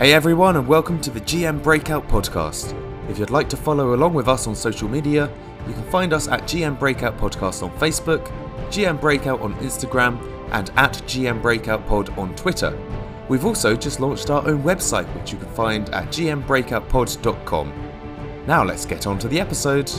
Hey everyone, and welcome to the GM Breakout Podcast. If you'd like to follow along with us on social media, you can find us at GM Breakout Podcast on Facebook, GM Breakout on Instagram, and at GM Breakout Pod on Twitter. We've also just launched our own website, which you can find at gmbreakoutpod.com. Now let's get on to the episode.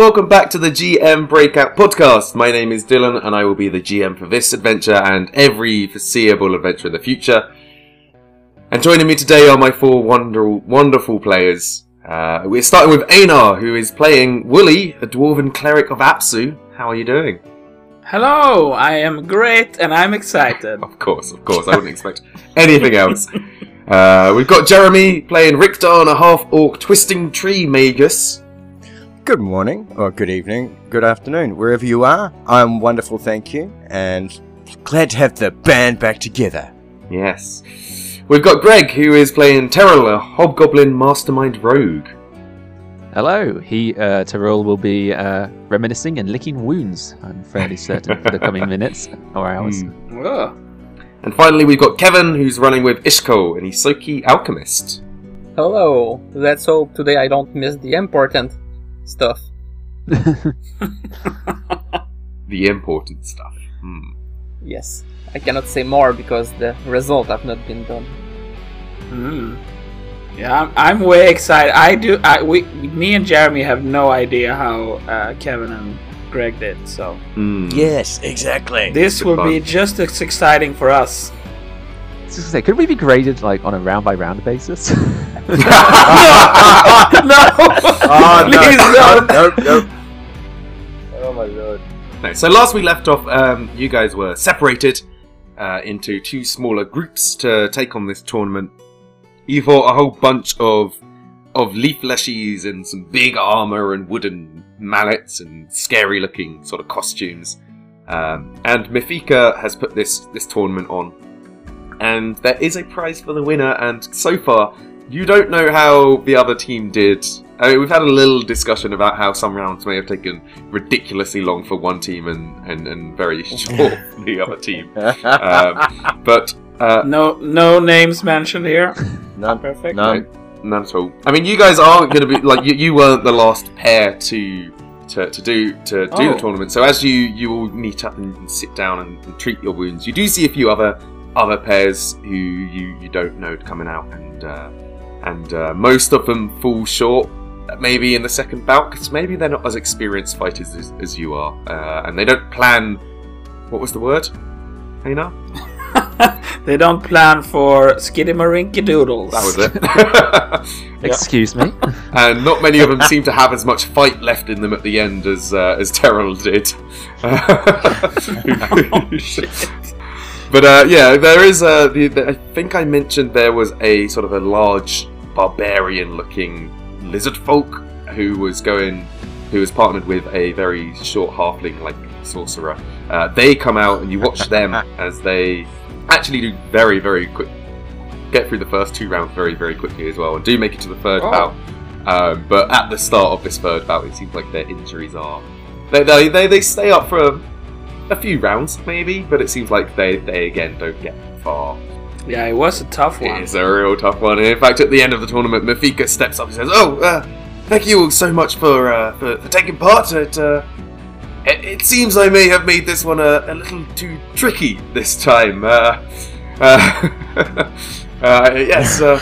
Welcome back to the GM Breakout Podcast. My name is Dylan, and I will be the GM for this adventure and every foreseeable adventure in the future. And joining me today are my four wonder- wonderful players. Uh, we're starting with Ejnar, who is playing Wooly, a dwarven cleric of Apsu. How are you doing? Hello, I am great and I'm excited. Of course, of course. I wouldn't expect anything else. Uh, we've got Jeremy playing Rikdahn, a half orc twisting tree magus. Good morning, or good evening, good afternoon, wherever you are. I'm wonderful, thank you, and glad to have the band back together. Yes. We've got Greg, who is playing Teh'rull, a hobgoblin mastermind rogue. Hello, he, uh, Teh'rull, will be uh, reminiscing and licking wounds, I'm fairly certain, for the coming minutes or hours. Ugh. And finally, we've got Keven, who's running with Ishko, an Ysoki alchemist. Hello. Let's hope today I don't miss the important stuff. The important stuff. Hmm. Yes. I cannot say more because the result have not been done. Hmm. Yeah, I'm, I'm way excited. I do. I we, me and Jeremy have no idea how uh, Keven and Greg did. So Hmm. Yes, exactly. this Good will fun. be just as exciting for us. I was just gonna say, could we be graded like on a round by round basis? no. Oh, Please no, don't. nope, nope. Oh my lord. No, so last we left off, um, you guys were separated uh, into two smaller groups to take on this tournament. You fought a whole bunch of of leaf leshies and some big armor and wooden mallets and scary looking sort of costumes. Um, and Mafika has put this this tournament on, and there is a prize for the winner. And so far, you don't know how the other team did. I mean, we've had a little discussion about how some rounds may have taken ridiculously long for one team and, and, and very short for the other team. Um, but uh, No, no names mentioned here. None. Perfect. None. none at all. I mean, you guys aren't going to be like you, you weren't the last pair to to, to do to do Oh. the tournament. So as you you all meet up and sit down and, and treat your wounds, you do see a few other other pairs who you, you don't know coming out, and uh, and uh, most of them fall short. Maybe in the second bout, because maybe they're not as experienced fighters as, as you are, uh, and they don't plan. What was the word? Hena? they don't plan for skidamarinky doodles. That was it. Excuse me. and not many of them seem to have as much fight left in them at the end as uh, as Teh'rull did. Oh, shit. But uh, yeah, there is a. The, the, I think I mentioned there was a sort of a large barbarian-looking lizard folk who was going, who was partnered with a very short halfling-like sorcerer. Uh, they come out and you watch them as they actually do very, very quick. Get through the first two rounds very, very quickly as well, and do make it to the third Oh. bout. Um, but at the start of this third bout, it seems like their injuries are. They, they, they, they stay up for a, a few rounds, maybe, but it seems like they, they again don't get far. Yeah, it was a tough one. It is a real tough one. In fact, at the end of the tournament, Mafika steps up and says, "Oh, uh, thank you all so much for uh, for, for taking part. It, uh, it it seems I may have made this one a, a little too tricky this time. Uh, uh, uh, yes, uh,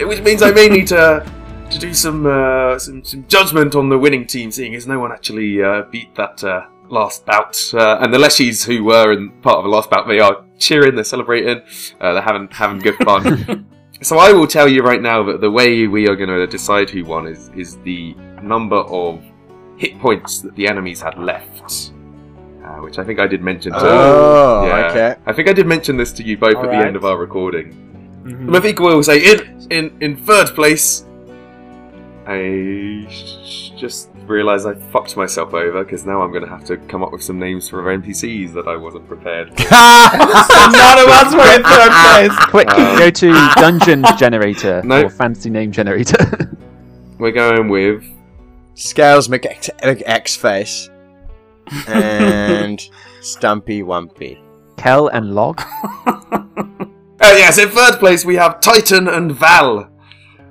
which means I may need to." To do some, uh, some some judgment on the winning team, seeing as no one actually uh, beat that uh, last bout, uh, and the Leshies who were in part of the last bout, they are cheering, they're celebrating, uh, they're having having good fun. So I will tell you right now that the way we are going to decide who won is is the number of hit points that the enemies had left, uh, which I think I did mention. To, Oh, Yeah. okay. I think I did mention this to you both at the end of our recording. Mhm. Mafika will say in in in third place, I just realised I fucked myself over because now I'm going to have to come up with some names for NPCs that I wasn't prepared for. None of us were in third place. Quick, Um, go to dungeon generator No. or fancy name generator. We're going with Scales McX face and Stumpy Wumpy. Kel and Log. Oh yes, in third place we have Titan and Val,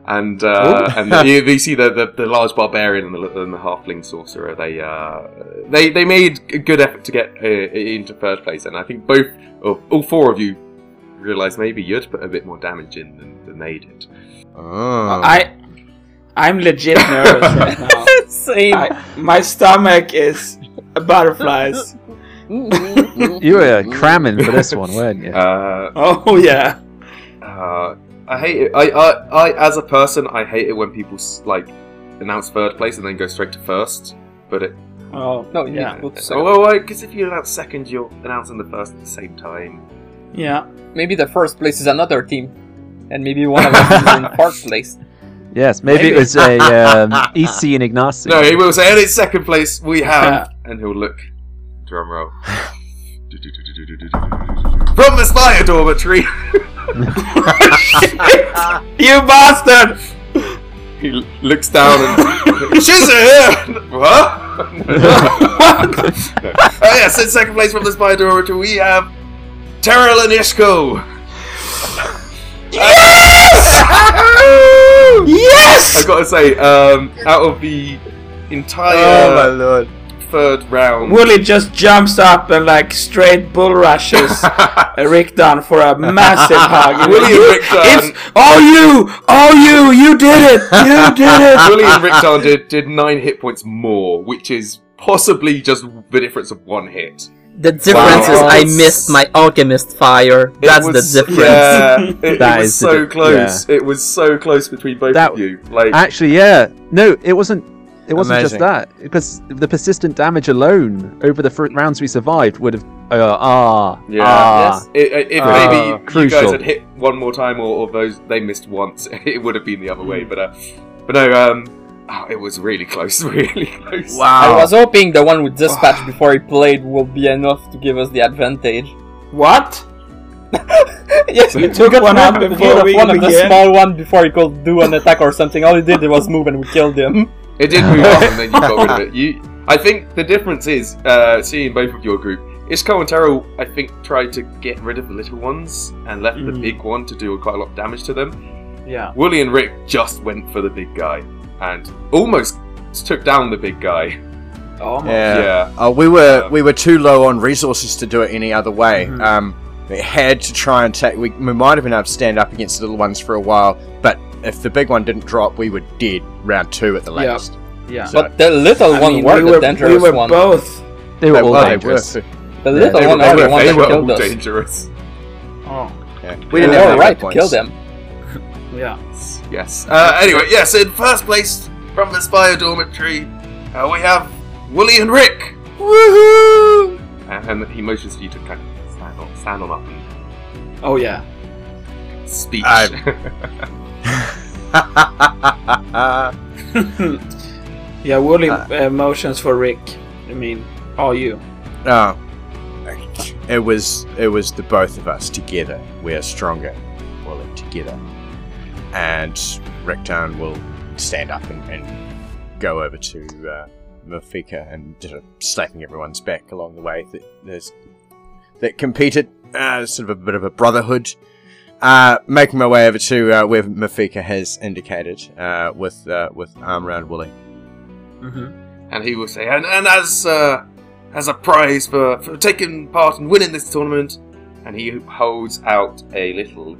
and uh, and you, you see the, the, the large barbarian and the, and the halfling sorcerer. They uh, they they made a good effort to get uh, into third place, and I think both or all four of you realised maybe you'd put a bit more damage in than, than they did. Oh. I, I'm legit nervous right now. Same. I, my stomach is butterflies. You were cramming for this one, weren't you? Uh, Oh yeah. uh, I hate it. I, I I as a person, I hate it when people like announce third place and then go straight to first. But it Oh No, you yeah. need to oh, well, because if you announce second, you're announcing the first at the same time. Yeah. Maybe the first place is another team, and maybe one of us is in fourth place. Yes, maybe, it was a um, EC and Ignacy. No, he will say, and in second place we have, and he'll look. Drum roll. From the Spire Dormitory, You bastard! he looks down and. She's here! What? oh, yes, in second place from the Spire Dormitory we have. Teh'rull and Ishko! Yes! I gotta say, um, out of the entire oh my entire lord. third round. Wooly just jumps up and like straight bull rushes Rikdahn for a massive hug. Willie and Rikdahn. It's all you! All you! You did it! You did it! Willie and Rikdahn did, did nine hit points more, which is possibly just the difference of one hit. The difference is I missed my alchemist fire. That's was- the difference. Yeah, it, it That was is so di- close. It was so close between both That- of you. Like, Actually, yeah. No, it wasn't. It wasn't Amazing. just that because the persistent damage alone over the fr- rounds we survived would have. Uh, ah, Yeah. ah. Yes. i- i- if Uh, maybe you guys had hit one more time, or, or those they missed once, it would have been the other way. But uh, but no, um, oh, it was really close, really close. Wow! I was hoping the one with dispatch before he played will be enough to give us the advantage. What? yes, You took one out before we one of the small one before he could do an attack or something. All he did was move and we killed him. It did move on, and then you got rid of it. You, I think the difference is uh, seeing both of your group. Isco and Teh'rull, I think, tried to get rid of the little ones and left the Mm. big one to do quite a lot of damage to them. Yeah. Wooly and Rick just went for the big guy and almost took down the big guy. Almost. Yeah. Yeah. Oh, we were Um, we were too low on resources to do it any other way. Mhm. Um, we had to try and take. We, we might have been able to stand up against the little ones for a while, but if the big one didn't drop, we were dead round two at the Yeah. latest. Yeah. So- But the little I one mean, were we the were, dangerous we were one. both. They were They- all well, dangerous. were. The Yeah, little They one were, are they the were, they that were killed all us. dangerous. Oh. Yeah. We didn't were have right to kill them. Yeah. Yes. Uh, anyway, yes, in first place from the Spire Dormitory, uh, we have Wooly and Rick. Woohoo! And, and he motions for you to kind of stand on, stand on up and Oh yeah. speech. yeah. Woolly uh, motions for Rick. I mean, all you. No, it was it was the both of us together. We are stronger, well together. And Rikdahn will stand up and, and go over to uh, Mafika and sort of slapping everyone's back along the way that there's that competed, uh, sort of a bit of a brotherhood. Uh, making my way over to uh, where Mafika has indicated, uh, with uh, with arm around Wooly. Mm-hmm. and he will say, and, and as uh, as a prize for, for taking part and winning this tournament, and he holds out a little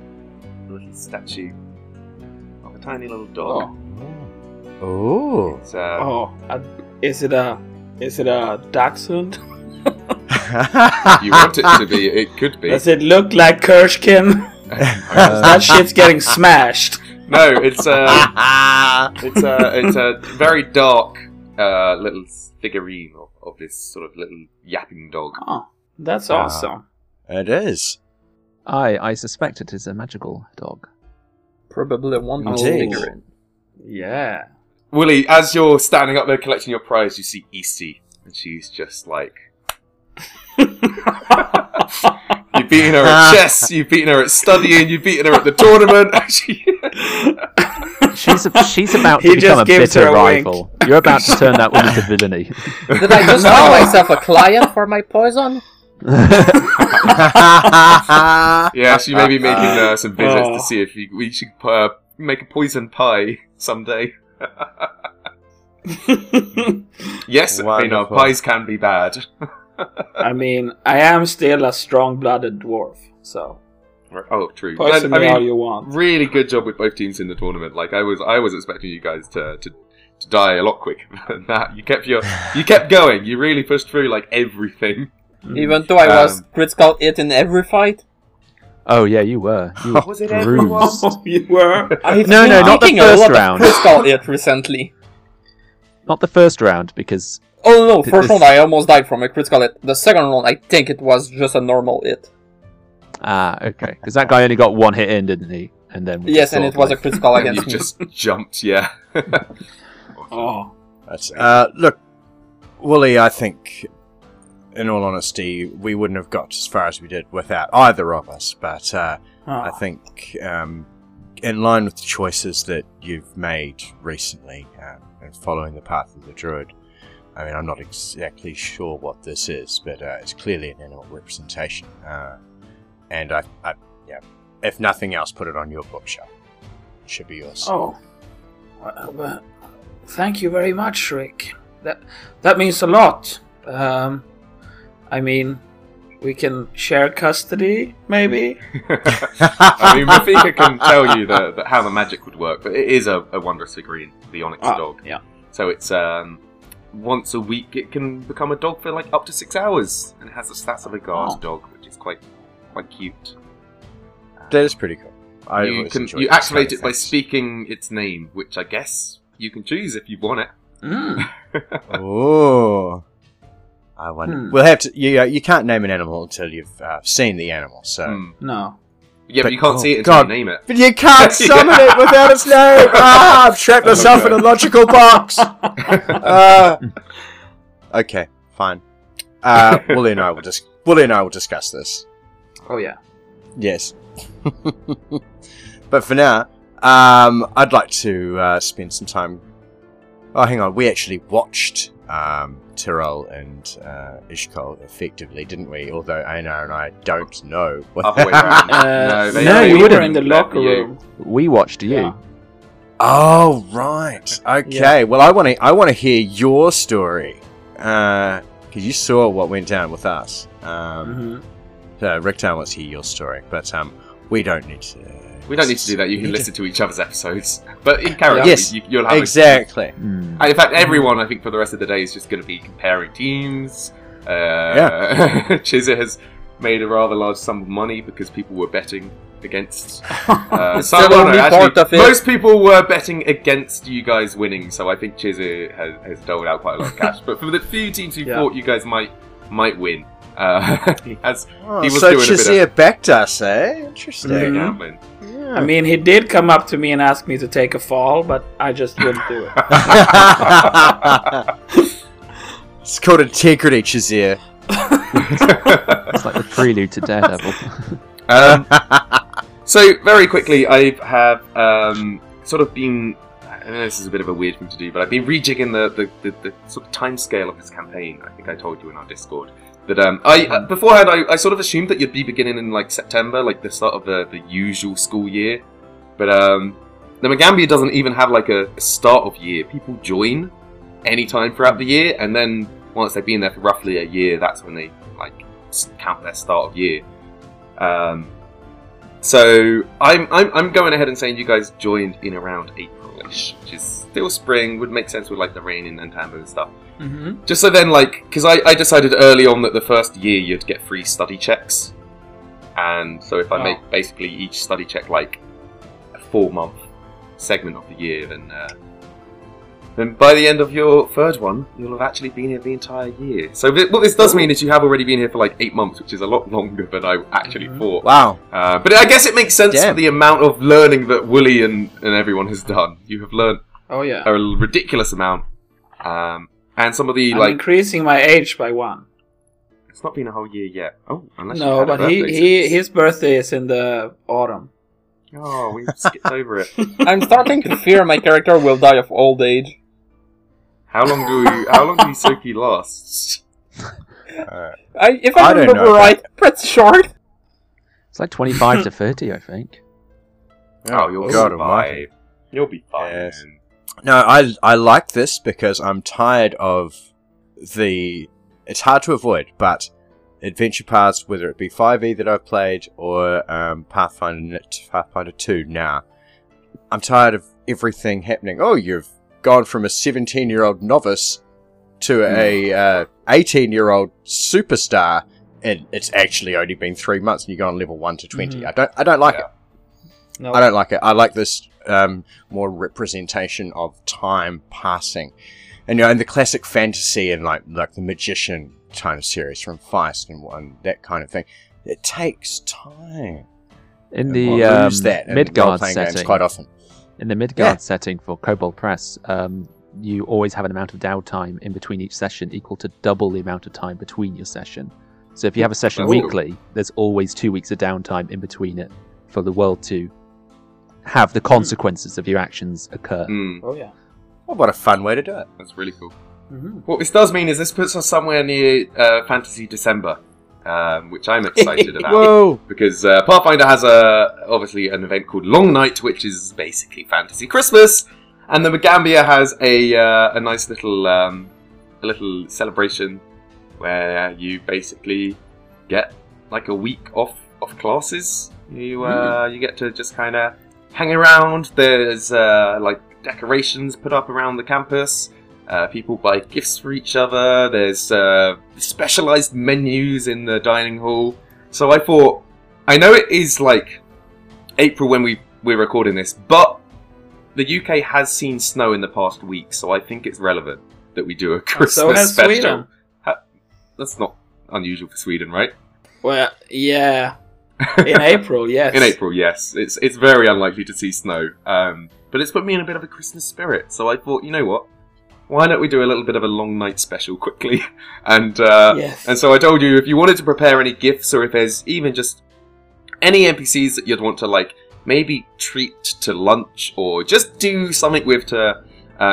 little statue of a tiny little dog. Oh. It's, uh, Oh, uh, is it a is it a dachshund? you want it to be, it could be. Does it look like Kershkin? that shit's getting smashed. no, it's uh, it's a it's a very dark uh, little figurine of, of this sort of little yapping dog. Oh, that's Ah. awesome. it is. I I suspect it is a magical dog. Probably one Oh. figure in. Yeah. Willie, as you're standing up there collecting your prize, you see Easty, and she's just like. You've beaten her at chess, you've beaten her at studying, you've beaten her at the tournament. She's a, she's about to He become a bitter her a wink. rival. You're about to turn that woman to villainy. Did I just find myself a client for my poison? yeah, she may be making uh, some visits Oh. to see if you, we should uh, make a poison pie someday. Yes, you know, pies can be bad. I mean, I am still a strong-blooded dwarf, so Oh, true. poison I me all mean, you want. really good job with both teams in the tournament. Like I was, I was expecting you guys to to, to die a lot quicker than that. You kept your, you kept going. You really pushed through like everything. Even though I was Um, critical hit in every fight? oh yeah, you were. You were Was it everyone? you were. I've No, been no, not the first a lot round. Of critical hit recently. Not the first round because Oh no, first this- round I almost died from a critical hit. The second round I think it was just a normal hit. ah okay because that guy only got one hit in, didn't he? And then Yes, and it was a critical And you against me. just jumped. Yeah. Oh, That's, uh, look, Wooly, I think, in all honesty, we wouldn't have got as far as we did without either of us. But uh, I oh. think, um, in line with the choices that you've made recently uh, and following the path of the druid, I mean, I'm not exactly sure what this is, but uh, it's clearly an animal representation. Uh, and I, I, yeah, if nothing else, put it on your bookshelf. It should be yours. Oh, well, well, thank you very much, Rick. That that means a lot. Um, I mean, we can share custody, maybe. I mean, Mafika can tell you the, the, how the magic would work, but it is a, a wondrous figurine, the Onyx Ah, dog. yeah. So it's um, once a week it can become a dog for like up to six hours, and it has the stats of a guard Oh. dog, which is quite quite cute. That is pretty cool. I you can you activate it by speaking its name, which I guess you can choose if you want it. Mm. Oh, I wonder. Hmm. We'll have to. You, uh, you can't name an animal until you've uh, seen the animal. So, Hmm. No. Yeah, but But- you can't oh, see it until God. you name it. but you can't summon it without its name. Ah, I've trapped myself in a logical box. Uh, okay, fine. Uh, Wooly and I will just. Wooly and I will discuss this. Oh yeah. Yes. but for now, um, I'd like to uh, spend some time. Oh, hang on. We actually watched um, Teh'rull and uh, Yshkol effectively, didn't we? Although Ejnar and I don't know. what- Other way around. Uh, no, no, you we were in the locker room. we watched you. Yeah. oh, right. Okay. Well, I want to. I want to hear your story because you saw what went down with us. Um, Mhm. uh, Rikdahn wants to hear your story, but um, we don't need to. We don't need to do that. You can listen to each other's episodes. But in character, Yes, you, you'll have Exactly. A, in fact, everyone I think for the rest of the day is just going to be comparing teams. Uh, Yeah. Chizza has made a rather large sum of money because people were betting against. Uh, It's so- still well, no, actually, part of it. Most people were betting against you guys winning, so I think Chizza has, has doled out quite a lot of cash. but for the few teams who Yeah. thought you guys might might win, uh, as Oh, He was so doing a bit of- backed us, eh? Interesting. yeah, Mhm. gambling. I mean, he did come up to me and ask me to take a fall, but I just wouldn't do it. it's called integrity, Chizire. It's like the prelude to Daredevil. Um, So very quickly, I have um, sort of been. I know this is a bit of a weird thing to do, but I've been rejigging the, the, the, the sort of time scale of this campaign. I think I told you in our Discord that um, I uh, beforehand I, I sort of assumed that you'd be beginning in like September, like the start of the, the usual school year. But um, the Magaambya doesn't even have like a, start of year. People join any time throughout the year, and then once they've been there for roughly a year, that's when they like count their start of year. Um, so I'm, I'm I'm going ahead and saying you guys joined in around April-ish, which is still spring. Would make sense with like the rain in Nantambu and stuff. hmm Just so then, like, because I, I decided early on that the first year you'd get free study checks, and so if I Oh. make basically each study check like a four month segment of the year, then uh, then by the end of your third one, you'll have actually been here the entire year. So th- what this does mean is you have already been here for like eight months, which is a lot longer than I actually Mhm. thought. Wow. Uh, but I guess it makes sense Damn. for the amount of learning that Wooly and, and everyone has done. You have learned Oh yeah. a ridiculous amount. Um, and some of the I'm like increasing my age by one. it's not been a whole year yet. Oh, unless you No, had a but he, he his birthday is in the autumn. Oh, we skipped over it. I'm starting to fear my character will die of old age. How long do we, how long do Soki last? Uh, I, if I, I don't remember know, right, pretty short. It's like 25 to 30, I think. Oh, you'll God survive. almighty. You'll be fine. Yes. No, I I like this because I'm tired of the. It's hard to avoid, but adventure paths, whether it be Five E that I've played or um, Pathfinder Pathfinder Two, now I'm tired of everything happening. Oh, you've gone from a 17 year old novice to a uh, 18 year old superstar, and it's actually only been three months, and you go on level one to 20. Mhm. I don't I don't like Yeah. it. No, I don't like it. I like this um, more representation of time passing, and you know, in the classic fantasy and like like the magician kind of series from Feist and, and that kind of thing. It takes time. In And the we'll um, lose that in Midgard setting, quite often. In the Midgard Yeah. setting for Kobold Press, um, you always have an amount of downtime in between each session equal to double the amount of time between your session. So if you have a session Ooh. weekly, there's always two weeks of downtime in between it for the world to have the consequences of your actions occur. Mm, Oh yeah. Oh, what a fun way to do it! that's really cool. hmm What this does mean is this puts us somewhere near uh, Fantasy December, um, which I'm excited about. Because uh, Pathfinder has a obviously an event called Long Night, which is basically fantasy Christmas, and the Magaambya has a uh, a nice little um, a little celebration where you basically get like a week off of classes. You uh, you get to just kind of hang around. There's uh, like decorations put up around the campus. Uh, people buy gifts for each other. There's uh, specialized menus in the dining hall. So I thought, I know it is like April when we we're recording this, but the UK has seen snow in the past week, so I think it's relevant that we do a Christmas so has special. Sweden. That's not unusual for Sweden, right? Well, yeah. In April, yes. In April, yes. It's it's very unlikely to see snow. Um, but it's put me in a bit of a Christmas spirit. So I thought, you know what? Why don't we do a little bit of a long night special quickly? And uh, Yes. and so I told you if you wanted to prepare any gifts or if there's even just any NPCs that you'd want to like maybe treat to lunch or just do something with to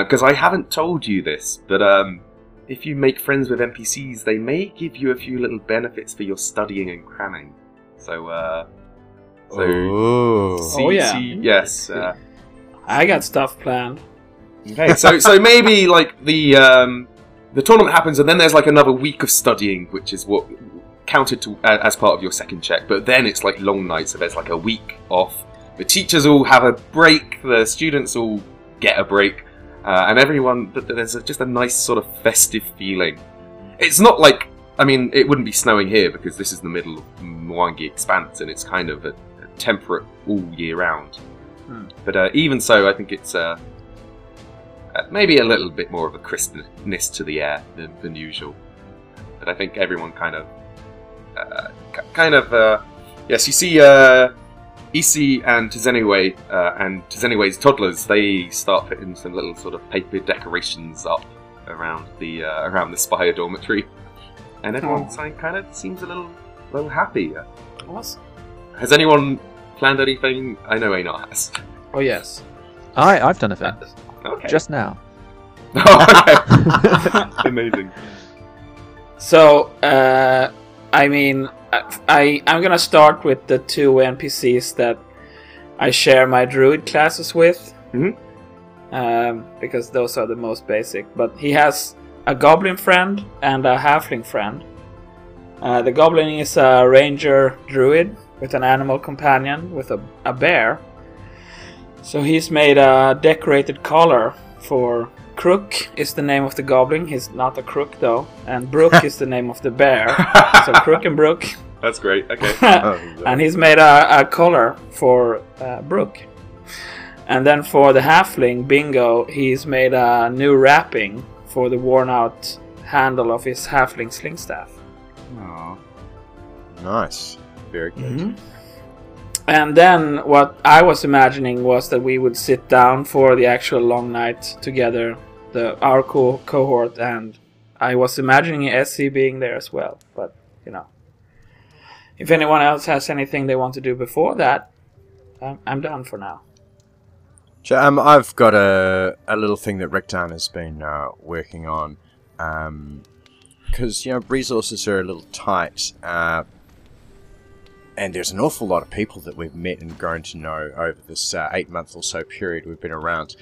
because I haven't told you this, but um, if you make friends with NPCs, they may give you a few little benefits for your studying and cramming. So uh, so Ooh. see, Oh, yeah. see- yes. Uh, I got stuff planned. Okay, so so maybe like the um, the tournament happens, and then there's like another week of studying, which is what counted to uh, as part of your second check. But then it's like long nights, so there's like a week off. The teachers all have a break. The students all get a break, uh, and everyone. There's a, just a nice sort of festive feeling. It's not like I mean, it wouldn't be snowing here because this is the middle of Mwangi Expanse, and it's kind of a, a temperate all year round. Hmm. But uh, even so, I think it's uh, uh, maybe a little bit more of a crispness to the air than, than usual. But I think everyone kind of, uh, k- kind of, uh, yes, you see, uh, Esi and Tzeniwe, uh, and Tzeniwe's toddlers, they start putting some little sort of paper decorations up around the uh, around the spire dormitory, and everyone kind of seems a little, little happy. Uh, Awesome. Has anyone planned anything? I know Ejnar has. Oh yes. I, I've done a thing. Okay. Just now. oh, okay. Amazing. So, uh, I mean, I, I I'm gonna start with the two NPCs that I share my druid classes with, Mhm. um, because those are the most basic. But he has a goblin friend and a halfling friend. Uh, the goblin is a ranger druid with an animal companion with a, a bear. So he's made a decorated collar for Crook is the name of the goblin. He's not a crook though, and Brook is the name of the bear. So Crook and Brook, That's great. Okay. Oh, and he's made a, a collar for uh, Brook. And then for the halfling Bingo, he's made a new wrapping for the worn-out handle of his halfling sling staff. nice. Very good. Mhm. And then what I was imagining was that we would sit down for the actual long night together, the our co- cohort, and I was imagining Esi being there as well. But you know, if anyone else has anything they want to do before that, I'm, I'm done for now. Um, I've got a, a little thing that Rikdahn has been uh, working on. Because, you know, resources are a little tight. Uh, and there's an awful lot of people that we've met and grown to know over this uh, eight month or so period we've been around.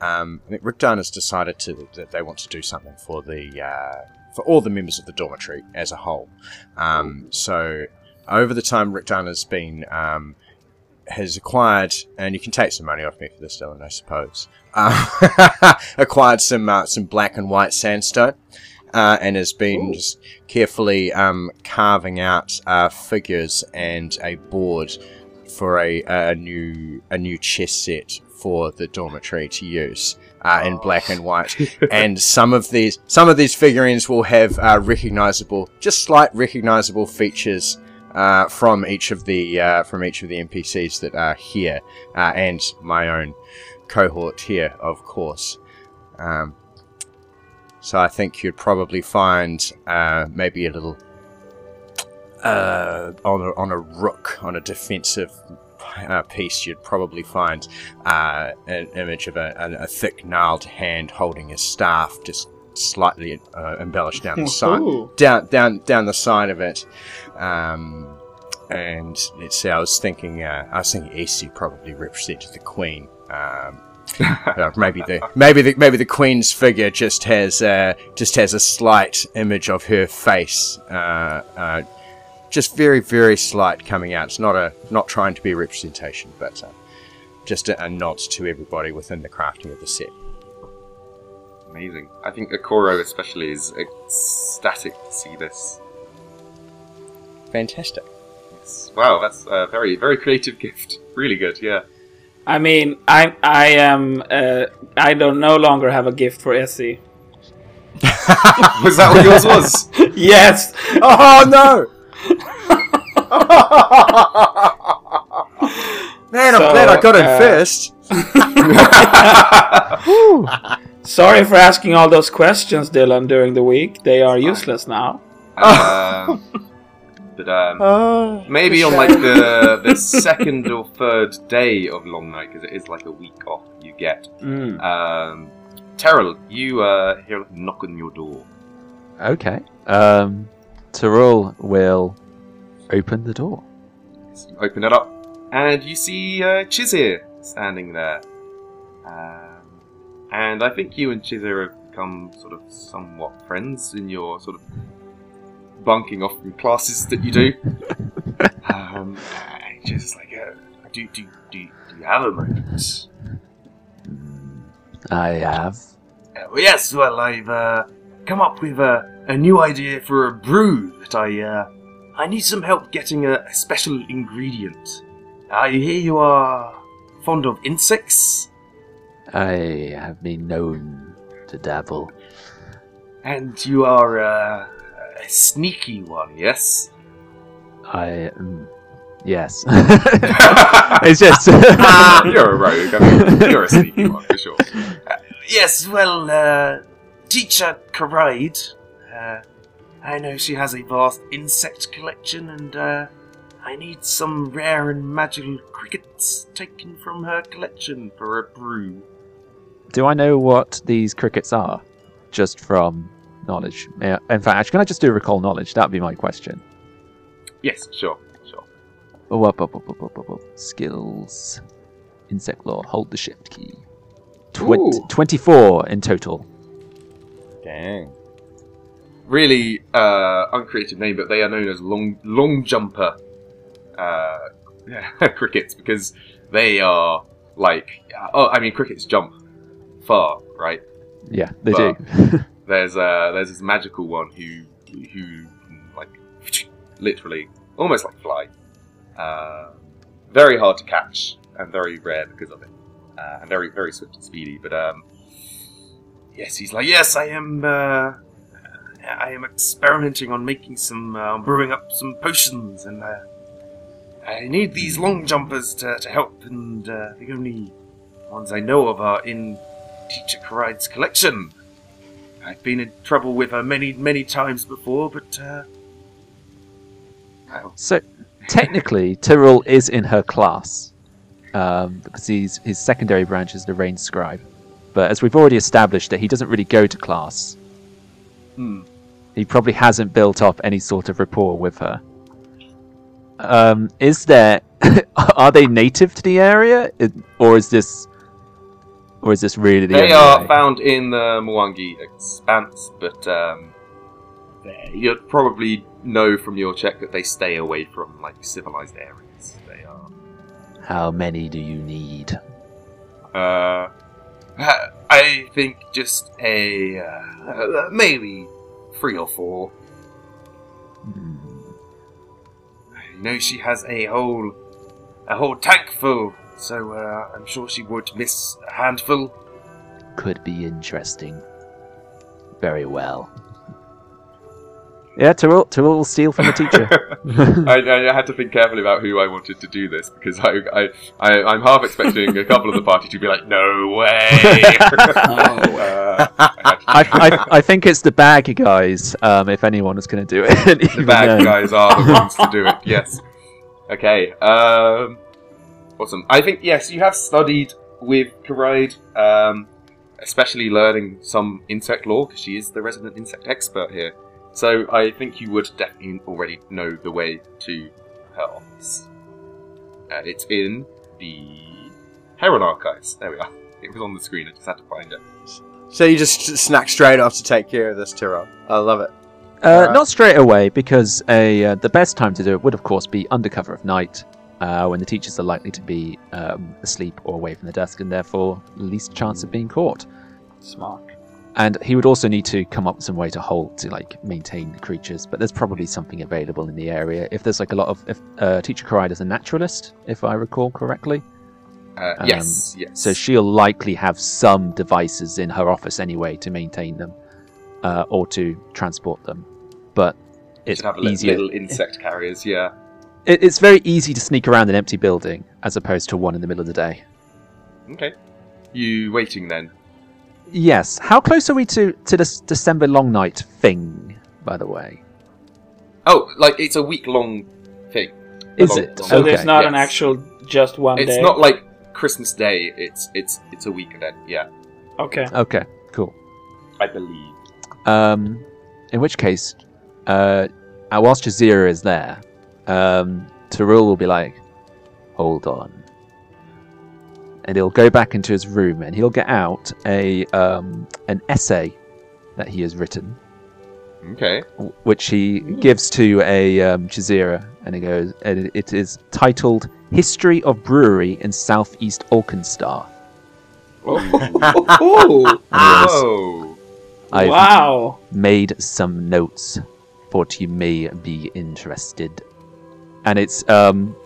Um, think Rikdahn has decided to, that they want to do something for the uh, for all the members of the dormitory as a whole. Um, so over the time Rikdahn has been um, has acquired, and you can take some money off me for this, Dylan, I suppose. Uh, acquired some uh, some black and white sandstone, uh, and has been just carefully um, carving out uh, figures and a board for a, a new a new chess set for the dormitory to use. Uh, in black and white, and some of these some of these figurines will have uh, recognizable, just slight recognizable features uh, from each of the uh, from each of the NPCs that are here, uh, and my own cohort here, of course. Um, so I think you'd probably find uh, maybe a little uh, on a, on a rook on a defensive uh, piece. You'd probably find uh, an image of a, a, thick gnarled hand holding a staff, just slightly uh, embellished down the side, down down down the side of it. Um, and let's see, I was thinking, uh, I was thinking Esi probably represented the queen. Um, maybe the maybe the maybe the queen's figure just has uh, just has a slight image of her face, uh, uh, just very very slight coming out. It's not a not trying to be a representation, but uh, just a, a nod to everybody within the crafting of the set. Amazing. I think Akoro especially is ecstatic to see this. Fantastic. Yes. Wow, that's a very, very creative gift. Really good, yeah. I mean, I I am uh, I don't no longer have a gift for Esi. Was that what yours was? yes, Oh no! Man, I'm glad I got it uh, first. sorry for asking all those questions, Dylan, during the week. They are useless now. um, but um, Oh, maybe on like the the second or third day of Long Night, because it is like a week off you get. Mm. Um, Teh'rull, you uh, hear a knock on your door. Okay. Um, Teh'rull will open the door. So open it up, and you see uh, Chizire standing there. Um, and I think you and Chizire have become sort of somewhat friends in your sort of bunking off from classes that you do. um, and Chizire's like, uh, do, do, do, do you have a moment? I have. Uh, well, yes, well, I've uh, come up with a, a new idea for a brew that I uh, I need some help getting a, a special ingredient. I hear you are fond of insects, I have been known to dabble. and you are uh, a sneaky one, yes? I. Um, yes. it's just. you're a rogue. I mean, you're a sneaky one for sure. Uh, yes, well, uh, teacher Karide, uh, I know she has a vast insect collection, and uh, I need some rare and magical crickets taken from her collection for a brew. Do I know what these crickets are? Just from knowledge. Yeah, In fact, can I just do recall knowledge? That'd be my question. Yes, sure, sure. Oh, up, up, up, up, up, up, up. Skills. Insect lore. Hold the shift key. Twen- 24 in total. Dang. Really uh, uncreative name, but they are known as long long jumper uh, crickets because they are like oh, I mean crickets jump far, right? Yeah, they Well, do. there's uh there's this magical one who who like literally almost like fly uh, very hard to catch and very rare because of it uh, and very very swift and speedy but um yes he's like yes i am uh i am experimenting on making some uh, brewing up some potions and uh, I need these long jumpers to, to help, and uh, the only ones I know of are in Teacher Karide's collection. I've been in trouble with her many, many times before, but uh, well, So technically, Teh'rull is in her class um, because he's, his secondary branch is the range scribe. But as we've already established that he doesn't really go to class, hmm. he probably hasn't built up any sort of rapport with her. Um, is there? are they native to the area, or is this, or is this really the? they are way? found in the Mwangi Expanse, but um, you'd probably know from your check that they stay away from like civilized areas. They are. How many do you need? Uh, I think just a uh, maybe three or four. Hmm. I know she has a whole a whole tank full, so uh, I'm sure she would miss a handful. Could be interesting. Very well. Yeah, Teh'rull, Teh'rull will steal from the teacher. I, I had to think carefully about who I wanted to do this because I, I, I I'm half expecting a couple of the party to be like, "No way!" Uh, I I, I, I think it's the bag guys, um, if anyone is going to do it. the Even bad then. guys are the ones to do it. Yes. Okay. Um. Awesome. I think yes, you have studied with Karide, um, especially learning some insect lore because she is the resident insect expert here. So I think you would definitely already know the way to her office. Uh, it's in the Heron Archives. There we are. It was on the screen. I just had to find it. So you just snack straight off to take care of this, Teh'rull. I love it. Uh, Alright. Not straight away, because a, uh, the best time to do it would, of course, be under cover of night, uh, when the teachers are likely to be um, asleep or away from the desk, and therefore least chance of being caught. Smart. And he would also need to come up with some way to hold to like maintain the creatures, but there's probably something available in the area. If there's like a lot of, if uh, Teacher Karide is a naturalist, if I recall correctly, Uh, Um, yes. Yes. so she'll likely have some devices in her office anyway to maintain them, uh, or to transport them. But it's should have li- easier. little insect carriers. Yeah. It, it's very easy to sneak around an empty building as opposed to one in the middle of the day. Okay. You waiting then? Yes. How close are we to to this December long night thing? By the way, Oh, like it's a week long thing. is long- it? long- So there's Okay. not an actual just one It's day. not like Christmas Day. It's it's it's a week event. Yeah, okay. Okay. Cool. I believe. Um, in which case, uh, uh, whilst Jazira is there, um, Teh'rull will be like, "Hold on," and he'll go back into his room and he'll get out a um, an essay that he has written, Okay. w- which he gives to a um, Jazira, and he goes, and it is titled "History of Brewery in Southeast Alkenstar." oh, whoa! I've wow. made some notes for what you may be interested. And it's um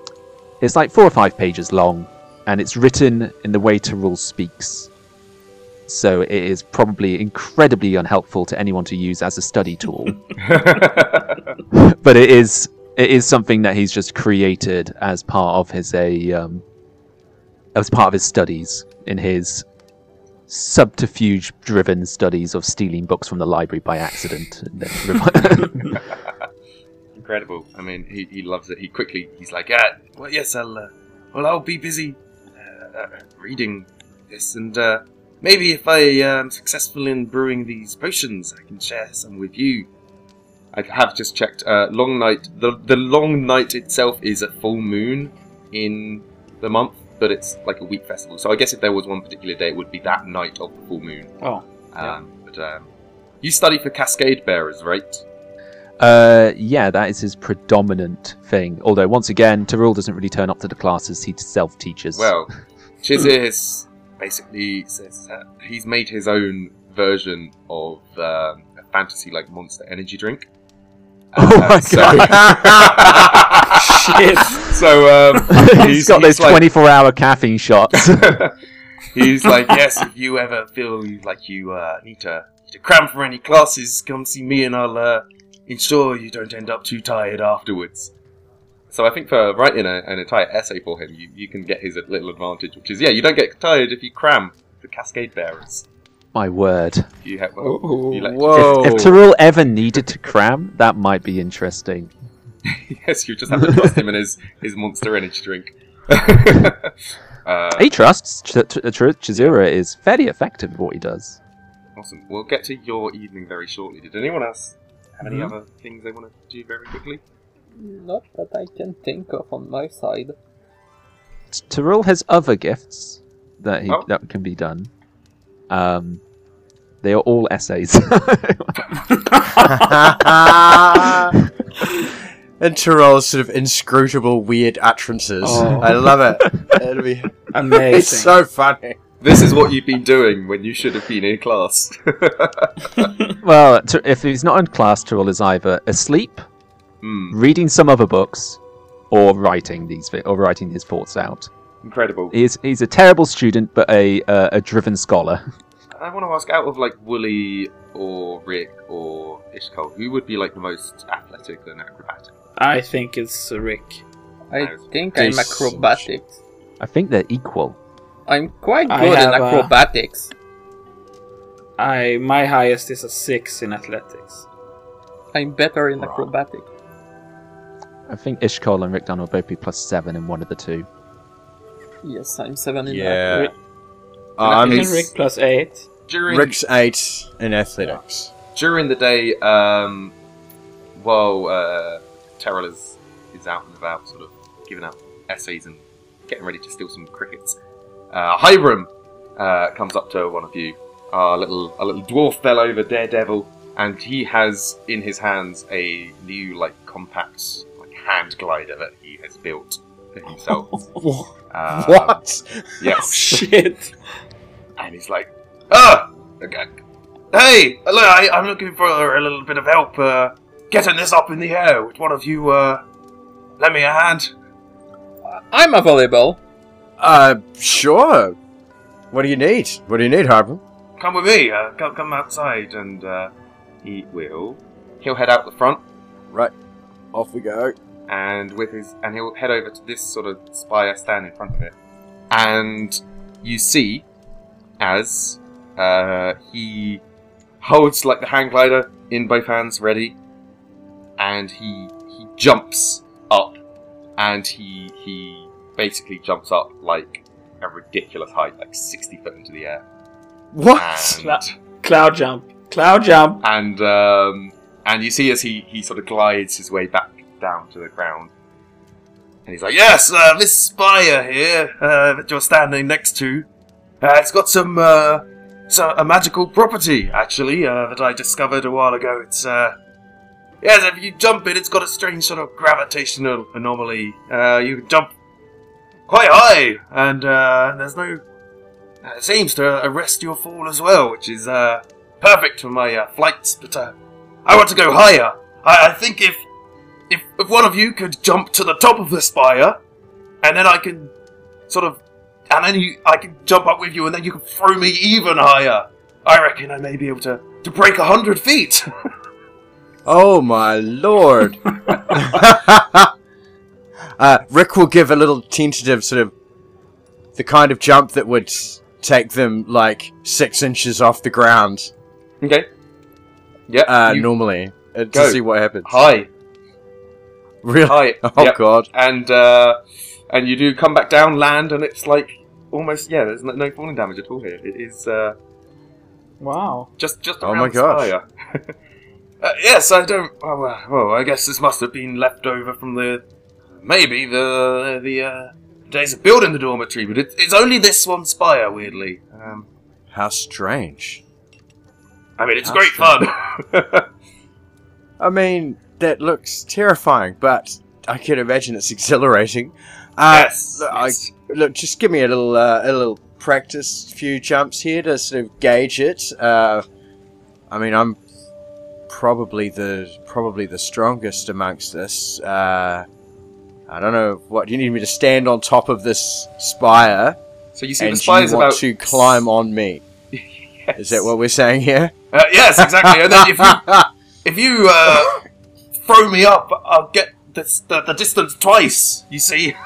it's like four or five pages long and it's written in the way Teh'rull speaks. So it is probably incredibly unhelpful to anyone to use as a study tool. but it is it is something that he's just created as part of his a um, as part of his studies in his subterfuge driven studies of stealing books from the library by accident. Incredible. I mean, he, he loves it. He quickly he's like, yeah, well, yes, I'll uh, well, I'll be busy uh, uh, reading this, and uh, maybe if I am successful in brewing these potions, I can share some with you. I have just checked. Uh, long night. The the long night itself is a full moon in the month, but it's like a week festival. So I guess if there was one particular day, it would be that night of the full moon. Oh. Um, But um, you study for Cascade Bearers, right? Uh, yeah, that is his predominant thing. Although, once again, Teh'rull doesn't really turn up to the classes, he self teaches. Well, Chizis basically says that he's made his own version of um, a fantasy like monster energy drink. Oh my so, Shit. so um, he's got those like, 24 hour caffeine shots. he's like, yes, if you ever feel like you uh, need to need to cram for any classes, come see me and I'll uh, ensure you don't end up too tired afterwards. So I think for writing a, an entire essay for him, you, you can get his little advantage, which is yeah, you don't get tired if you cram the Cascade Bearers. My word. You have well, Ooh. you let, Whoa! If, if Teh'rull ever needed to cram, that might be interesting. yes, you just have to trust him and his his monster energy drink. uh, He trusts Ch- Ch- Ch- Chizire is fairly effective at what he does. awesome. We'll get to your evening very shortly. Did anyone else have any Mhm. other things they want to do very quickly? Not that I can think of on my side. T- Teh'rull has other gifts that he Oh. that can be done. Um, they are all essays. and Teh'rull's sort of inscrutable, weird utterances. Oh. I love it. It'll be, Amazing. it's so funny. This is what you've been doing when you should have been in class. well, Ty- if he's not in class, Teh'rull is either asleep, Hmm, reading some other books, or writing these or writing his thoughts out. incredible. He's he's a terrible student, but a uh, a driven scholar. I want to ask out of like Wooly or Rick or Yshkol, who would be like the most athletic and acrobatic? I think it's Rick. I Nice. think I'm acrobatic. I think they're equal. I'm quite good in uh, acrobatics. I my highest is a six in athletics. I'm better in Right. acrobatics. I think Yshkol and Rikdahn will both be plus seven in one of the two. Yes, I'm seven in Yeah. Rick- Um, He's- And Rick plus eight. During Rick's eight in athletics. during the day, um, while uh, Teh'rull is is out and about, sort of giving out essays and getting ready to steal some crickets, uh, Hiram uh, comes up to one of you, our little a little dwarf fellow, the Daredevil, and he has in his hands a new like compact like hand glider that he has built for himself. Uh, what? Yes. Shit. And he's like, ah, okay. hey, look, I, I'm looking for a little bit of help uh, getting this up in the air. Would one of you uh, lend me a hand? I'm available. Uh, sure. What do you need? What do you need, Harper? Come with me. Uh, come, come outside, and uh, he will. He'll head out the front, Right. Off we go. and with his, and he'll head over to this sort of spire stand in front of it, and you see as uh, he holds like the hang glider in both hands, ready, and he he jumps up, and he he basically jumps up like a ridiculous height, like sixty foot into the air, What? and Cloud jump. Cloud jump. and um, and you see as he he sort of glides his way back down to the ground, and he's like, "Yes, uh, this spire here uh, that you're standing next to, uh, it's got some uh, so a magical property actually uh, that I discovered a while ago. It's uh, yes, if you jump it, it's got a strange sort of gravitational anomaly. Uh, you can jump quite high, and uh, there's no. It seems to arrest your fall as well, which is uh, perfect for my uh, flights, but uh, I want to go higher. I, I think if, if if one of you could jump to the top of the spire, and then I can sort of, and then you, I can jump up with you, and then you can throw me even higher. I reckon I may be able to to break a hundred feet. Oh my lord. uh, Rick will give a little tentative sort of the kind of jump that would take them like six inches off the ground okay. Yeah. uh, normally uh, to see what happens. Hi. Really? Hi. Oh Yep. god. And uh, and you do come back down, land, and it's like almost yeah. There's no, no falling damage at all here. It is. Uh, Wow. Just, just Oh around my the gosh. uh, yes, I don't. Oh, well, I guess this must have been left over from the maybe the the uh, days of building the dormitory, but it, it's only this one spire. Weirdly, um, How strange. I mean, it's How great strange. fun. I mean, that looks terrifying, but I can imagine it's exhilarating. Uh, yes, I- yes. look, just give me a little, uh, a little practice, few jumps here to sort of gauge it. Uh, I mean, I'm probably the probably the strongest amongst us. Uh, I don't know what do you need me to stand on top of this spire, So you see, and the spire's you want about to climb on me. Yes. Is that what we're saying here? Uh, yes, exactly. and then if you if you uh, throw me up, I'll get this, the, the distance twice. You see.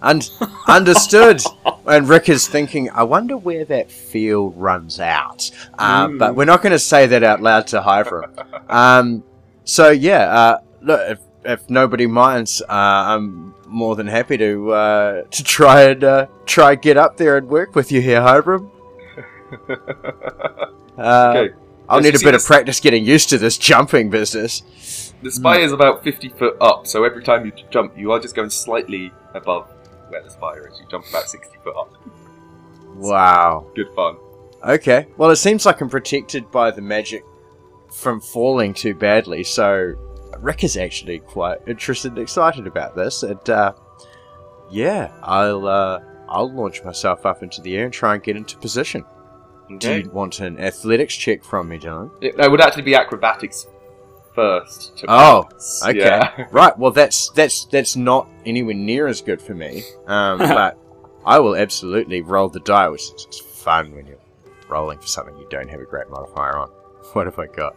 And understood. and Rick is thinking, I wonder where that field runs out. Uh, Mm. But we're not going to say that out loud to Hyvram. um, so yeah, uh, look, if, nobody minds, uh, I'm more than happy to uh, to try and uh, try get up there and work with you here, Hyvram. Uh, Okay. I'll need a bit of practice getting used to this jumping business. The spire is about 50 foot up, so every time you jump, you are just going slightly above where the spire is. You jump about 60 foot up. Wow. Good fun. Okay. Well, it seems like I'm protected by the magic from falling too badly, so Rick is actually quite interested and excited about this. And uh, yeah, I'll uh, I'll launch myself up into the air and try and get into position. Do you want an athletics check from me, John? It, that would actually be acrobatics first. To Oh, pass. Okay. Yeah. Right. Well, that's that's that's not anywhere near as good for me. Um, but I will absolutely roll the die, which is fun when you're rolling for something you don't have a great modifier on. What have I got?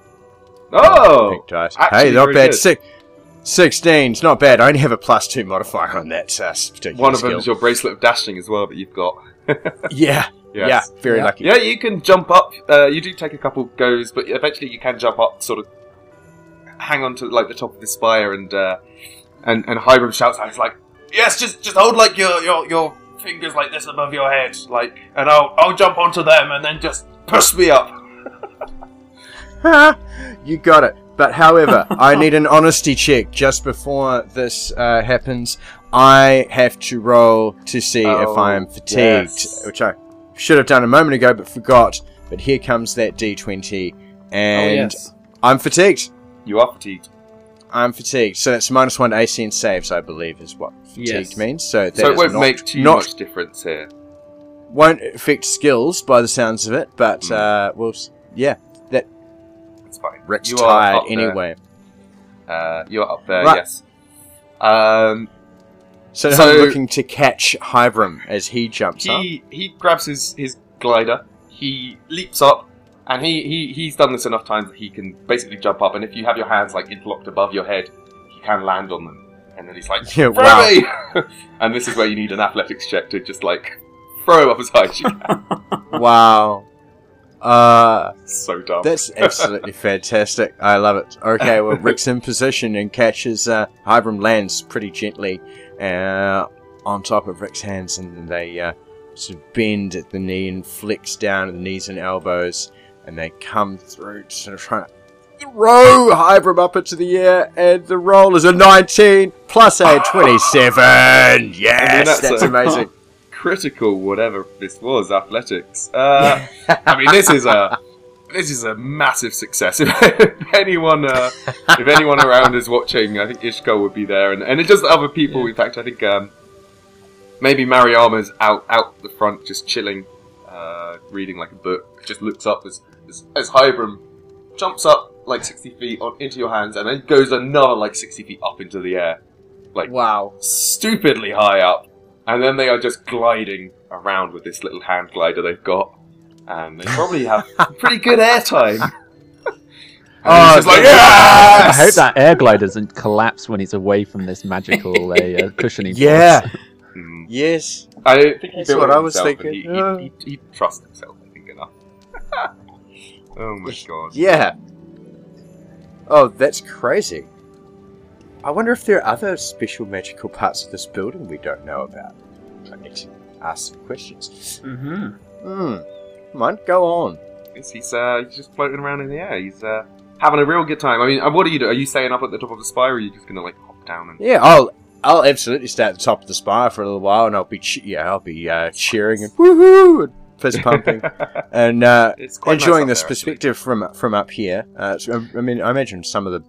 Oh! Pink dice. hey, not bad. Six, 16's not bad. I only have a plus two modifier on that uh, One of skill. them is your bracelet of dashing as well that you've got. Yeah, Yes. yeah, very Yeah. lucky. Yeah, you can jump up. Uh, you do take a couple goes, but eventually you can jump up, sort of hang on to like the top of the spire, and uh, and and Hiram shouts out, "He's like, yes, just just hold like your your your fingers like this above your head, like, and I'll I'll jump onto them, and then just push me up." you got it. But however, I need an honesty check just before this uh, happens. I have to roll to see if Oh, I am fatigued, yes. which I should have done a moment ago but forgot. But here comes that d20, oh and yes. I'm fatigued. You are fatigued. I'm fatigued. So that's minus one AC and saves, I believe, is what fatigued Yes. means. So that so it won't not, make too not much difference here. won't affect skills by the sounds of it. But Mm. uh, well, yeah, fine. Rick's You tired anyway. Uh, you're up there, Right. yes. Um, So, So- I'm looking to catch Hybrim as he jumps up. he he grabs his, his glider, he leaps up, and he, he he's done this enough times that he can basically jump up. And if you have your hands like interlocked above your head, he can land on them. And then he's like, Yeah, "Throw wow. me!" and this is where you need an athletics check to just like throw him up as high as you can. wow. Uh, so dumb. that's absolutely fantastic. I love it. Okay, well, Rick's in position and catches uh, Hybrim lands pretty gently uh, on top of Rick's hands, and they uh, sort of bend at the knee and flex down at the knees and elbows, and they come through, sort of trying to throw Hybrim up into the air, and the roll is a 19 plus a 27. Yes, that's that's amazing. Critical, whatever this was, athletics. Uh, I mean, this is a this is a massive success. If anyone, uh, if anyone around is watching, I think Yshkol would be there, and, and just other people. In fact, I think um, maybe Mariama's out out the front, just chilling, uh, reading like a book. Just looks up as as, as Hybrim jumps up like sixty feet on, into your hands, and then goes another like sixty feet up into the air, like wow. stupidly high up, and then they are just gliding around with this little hand glider they've got, and they probably have pretty good airtime. And Oh, he's just like, it's- I hope that air glider doesn't collapse when he's away from this magical uh, cushiony. Yeah. force. Hmm. Yes. I don't think he That's built what I was himself, thinking. He, Yeah. he, he, he trusts himself, I think, enough. oh my god. Yeah. Oh, that's crazy. I wonder if there are other special magical parts of this building we don't know about. I need to ask some questions. Mm-hmm. Hmm. Come on, go on. He's, he's, uh, he's just floating around in the air. He's uh, having a real good time. I mean, uh, what are you doing? Are you staying up at the top of the spire, or are you just gonna like hop down and? Yeah, I'll I'll absolutely stay at the top of the spire for a little while, and I'll be che- yeah, I'll be uh, cheering and woohoo and fist pumping and uh, it's quite nice enjoying this there, actually. perspective from from up here. Uh, so, I mean, I imagine some of the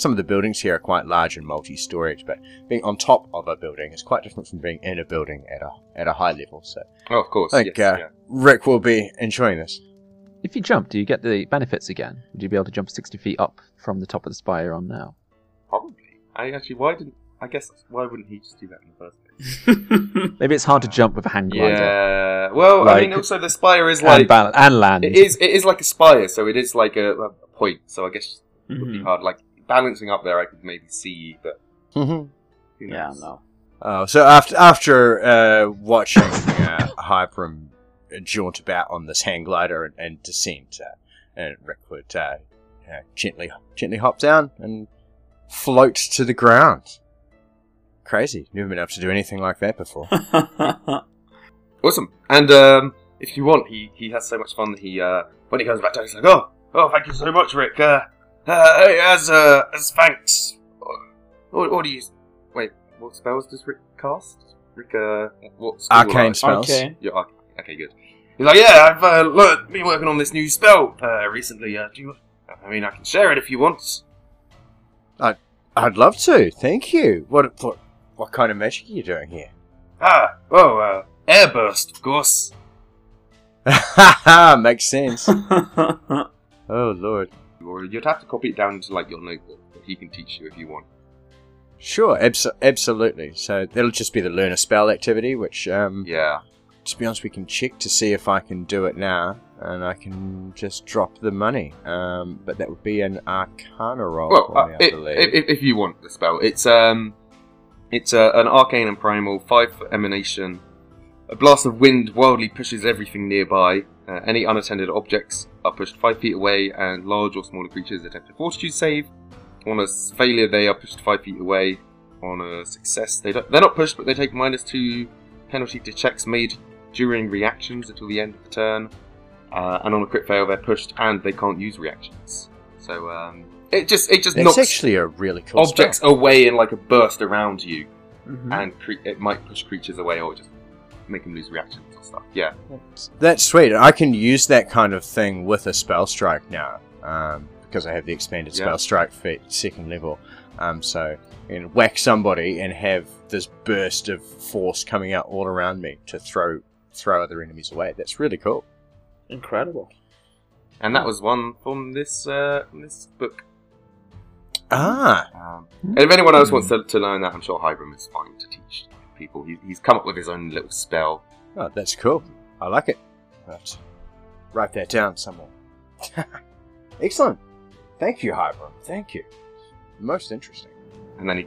some of the buildings here are quite large and multi-storied, but being on top of a building is quite different from being in a building at a at a high level. So Oh, of course. I think yes, uh, yeah. Rick will be enjoying this. If you jump, do you get the benefits again? Would you be able to jump 60 feet up from the top of the spire on now? Probably. I actually, why didn't? I guess why wouldn't he just do that in the first place? Maybe it's hard to jump with a hang glider. Yeah. Well, I mean, also the spire is And, like and land. it is. It is like a spire, so it is like a, a point. So I guess it would be Mhm. hard. Like, balancing up there, I could maybe see, but Mhm. who Yeah, no. Oh, so after after uh, watching uh, Hyperum jaunt about on this hang glider and, and descend, uh, and Rick would uh, uh, gently gently hop down and float to the ground. Crazy! Never been able to do anything like that before. Awesome. And um, if you want, he, he has so much fun that he uh, when he comes back down, he's like, "Oh, oh, thank you so much, Rick. Uh, uh, as uh, as thanks. What, what do you? Wait, what spells does Rick cast? Rick, uh, what school Arcane spells. okay. Yeah, okay, okay, good. He's like, yeah, I've uh, learned, been working on this new spell uh, recently. Uh, do you? I mean, I can share it if you want. I'd love to. Thank you. What what what kind of magic are you doing here? Ah, oh, uh, airburst, of course. Makes sense. Oh lord. Or you'd have to copy it down into like your notebook, but he can teach you if you want. Sure, abso- absolutely. So that'll just be the learn a spell activity, which, um, Yeah. to be honest, we can check to see if I can do it now, and I can just drop the money. Um, but that would be an Arcana roll Well, uh, me, I i- believe. if, if you want the spell, it's um, it's uh, an arcane and primal, five emanation. A blast of wind wildly pushes everything nearby. Uh, any unattended objects are pushed five feet away, and large or smaller creatures attempt a fortitude save. On a failure, they are pushed five feet away. On a success, they don't, they're not pushed, but they take minus two penalty to checks made during reactions until the end of the turn. Uh, and on a crit fail, they're pushed and they can't use reactions. So um, it just it just That's knocks actually a really cool objects spell. away in like a burst around you, Mhm. and cre- it might push creatures away or just make them lose reactions or stuff. Yeah, That's sweet. I can use that kind of thing with a spell strike now, um, because I have the expanded Yeah. spell strike for second level. Um, so I can whack somebody and have this burst of force coming out all around me to throw throw other enemies away. That's really cool. Incredible. and that was one from this uh, this book. Ah, Um, and if anyone else wants to, to learn that, I'm sure Hybrim is fine to teach people. He, he's come up with his own little spell. Oh, that's cool. I like it. Right. Write that down somewhere. Excellent. Thank you, Hybrim. Thank you. Most interesting. And then he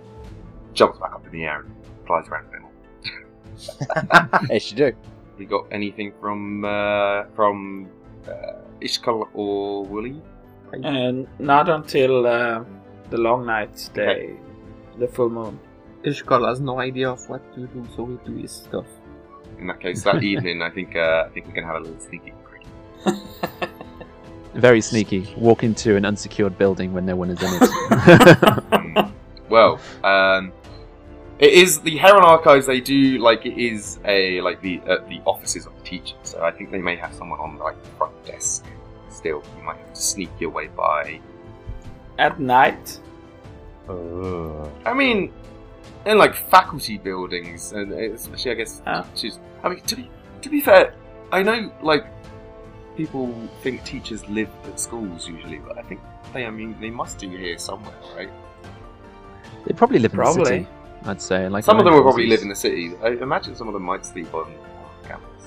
jumps back up in the air and flies around a bit more. As you do. We got anything from uh, from uh, Yshkol or Wooly? And not until uh, the long night day, the full moon. Yshkol has no idea of what to do, so we do his stuff. In that case, that evening, I think uh, I think we can have a little sneaky. Very sneaky. Walk into an unsecured building when no one is in it. Um, well, um, it is the Heron Archives. They do like it is a like the uh, the offices of the teachers. So I think they may have someone on like the front desk. Still, you might have to sneak your way by. At night, Oh. I mean, in like faculty buildings, and especially I guess Ah. teachers. I mean, to be to be fair, I know like people think teachers live at schools usually, but I think they. I mean, they must do here somewhere, right? they probably live in the Probably. city. I'd say. Like Some of them will probably live in the city. I imagine some of them might sleep on campus.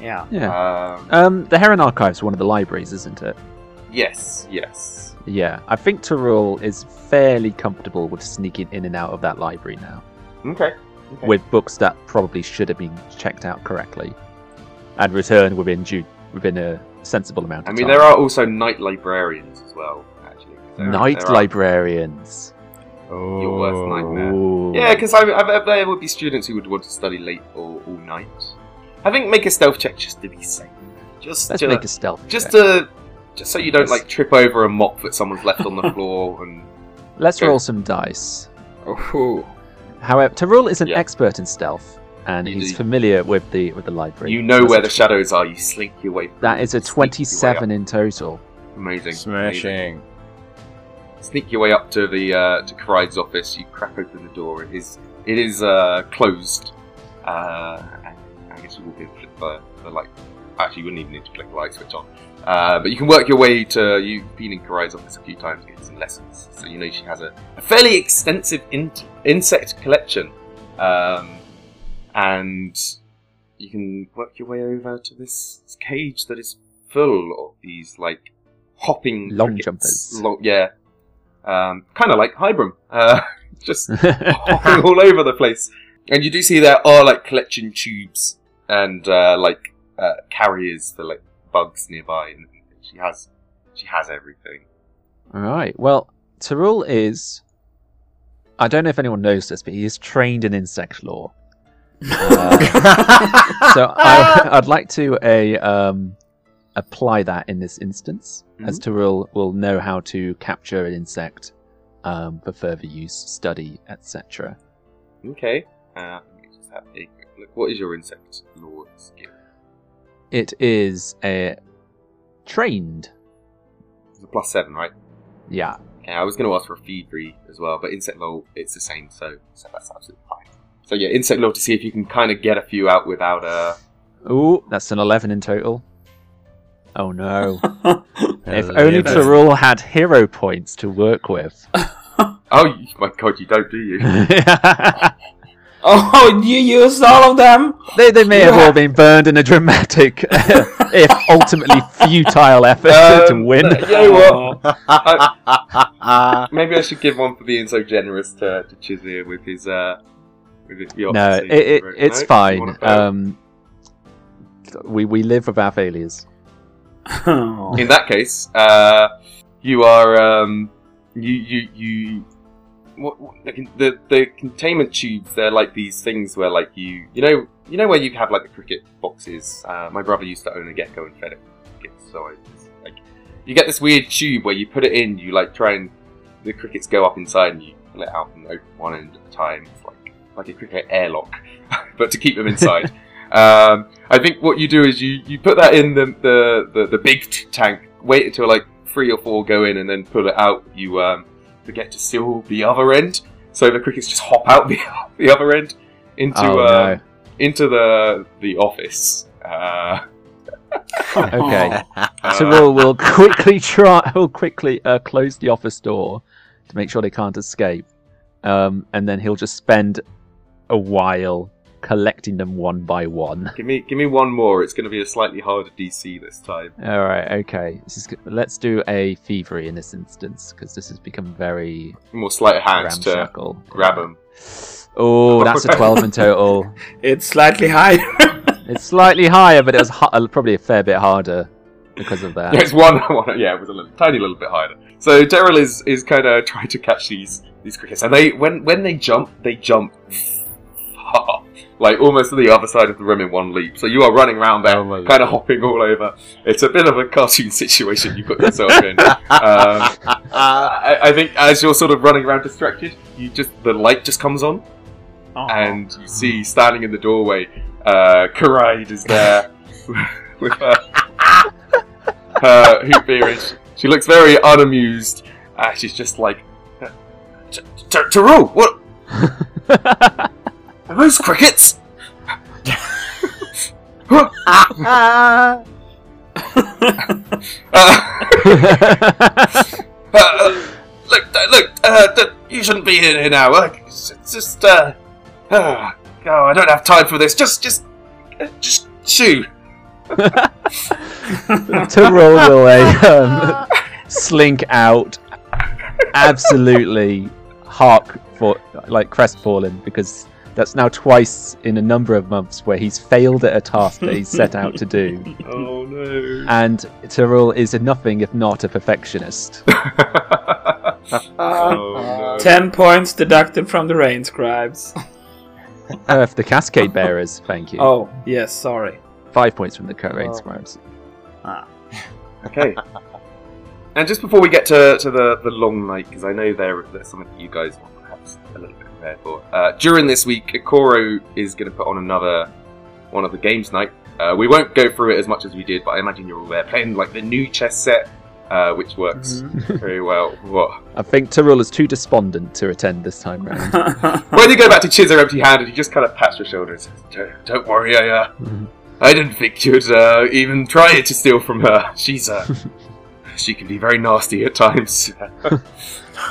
yeah. Yeah. Um, Um, the Heron Archives, one of the libraries, isn't it? yes, yes. Yeah. I think Teh'rull is fairly comfortable with sneaking in and out of that library now, Okay. okay. with books that probably should have been checked out correctly, and returned within due within a sensible amount of I mean, time. there are also night librarians as well. Actually, There- night there librarians. Oh. Your worst nightmare. Ooh. Yeah, because I, I there would be students who would want to study late or all night. I think make a stealth check just to be safe. Just Let's to, make a stealth. just check. to just so you don't like trip over a mop that someone's left on the floor and Let's Okay. roll some dice. Oh, However, Teh'rull is an Yeah. expert in stealth, and You he's do. familiar with the with the library. you know That's where a- the shadows are. You slink your way. through That is a sneak your way twenty-seven in total. Amazing. amazing. Smashing. Sneak your way up to the uh, to Cride's office. You crack open the door. It is it is uh, closed. Uh, I guess you will be able to flick the, the light. Actually, you wouldn't even need to flick the light switch on. Uh, but you can work your way to. You've been in Cride's office a few times, getting some lessons. So you know she has a, a fairly extensive in- insect collection, um, and you can work your way over to this cage that is full of these like hopping Long crickets. jumpers. Long, yeah. um, kind of like Hybrim, uh, just hopping all over the place. And you do see there are like collection tubes and uh, like uh, carriers for like bugs nearby, and she has she has everything. All right. Well, Teh'rull is. I don't know if anyone knows this, but he is trained in insect lore. Uh, so I, I'd like to a um, apply that in this instance, as Teh'rull will know how to capture an insect um, for further use, study, etc. Okay. Uh, let me just have a quick look. What is your insect lore skill? It is a trained. It's a plus seven, right? Yeah. Okay, I was going to ask for a thievery as well, but insect lore it's the same, so so that's absolutely fine. So yeah, insect lore to see if you can kind of get a few out without a. Ooh, that's an eleven in total. Oh no! if only Teh'rull had hero points to work with. Oh my god, you don't, do you? oh, you used all of them? They, they may have all been burned in a dramatic, if ultimately futile effort to Um, win. You know what? Uh, Maybe I should give one for being so generous to, to Chizire with his uh with his No, it, it, it's You fine. Um, we we live with our failures. In that case, uh, you are um, you you you. What, what- the, the the containment tubes they're like these things where like you you know you know where you have like the cricket boxes uh, my brother used to own a gecko and fed it crickets so I, like you get this weird tube where you put it in you like try and the crickets go up inside and you pull it out and open one end at a time it's like like a cricket airlock but to keep them inside um, I think what you do is you, you put that in the the, the, the big t- tank, wait until like three or four go in, and then pull it out. You um, forget to seal the other end, so the crickets just hop out the, the other end into oh uh, no! into the the office. Uh, Okay, so we'll we'll quickly try. we'll quickly uh, close the office door to make sure they can't escape, um, and then he'll just spend a while collecting them one by one. give me give me one more. It's going to be a slightly harder DC this time. All right, okay. This is, let's do a thievery in this instance because this has become very More sleight of hand to grab them. Oh, that's a 12 in total. It's slightly higher. It's slightly higher, but it was ha- uh, probably a fair bit harder because of that. Yeah, it's one, one. Yeah, it was a little, tiny little bit harder. So Teh'rull is is kind of trying to catch these these crickets, and they when when they jump, they jump like almost to the other side of the room in one leap. So you are running around there, Oh kind of hopping all over. It's a bit of a cartoon situation you put yourself in. um, I, I think as you're sort of running around distracted, you just the light just comes on, and you see standing in the doorway, uh, Karaid is there with her, her hoop earrings. She looks very unamused. Uh, she's just like, "T- T- what? Are those crickets? Huh? uh, uh, look, uh, look, uh, you shouldn't be in here now. It's it's just, uh, uh, oh, I don't have time for this. Just, just, uh, just shoo. Teh'rull will uh, um, slink out, absolutely hark for like crestfallen because that's now twice in a number of months where he's failed at a task that he's set out to do, Oh no. and Teh'rull is a nothing if not a perfectionist. oh no. Ten points deducted from the rain scribes. Uh, for the Cascade Bearers, thank you. Oh, yes, sorry. Five points from the current rain Oh. scribes. Ah. Okay. And just before we get to, to the, the long night, because I know there, there's something that you guys want perhaps a little bit prepared for. Uh, during this week, Ikoro is going to put on another one of the games night. Uh, we won't go through it as much as we did, but I imagine you're all there playing like the new chess set, uh, which works very well. What? I think Teh'rull is too despondent to attend this time round. When you go back to Chizire empty-handed, he just kind of pats your shoulder and says, "Don't, don't worry, I, uh, I didn't think you'd uh, even try to steal from her. She's uh, she can be very nasty at times.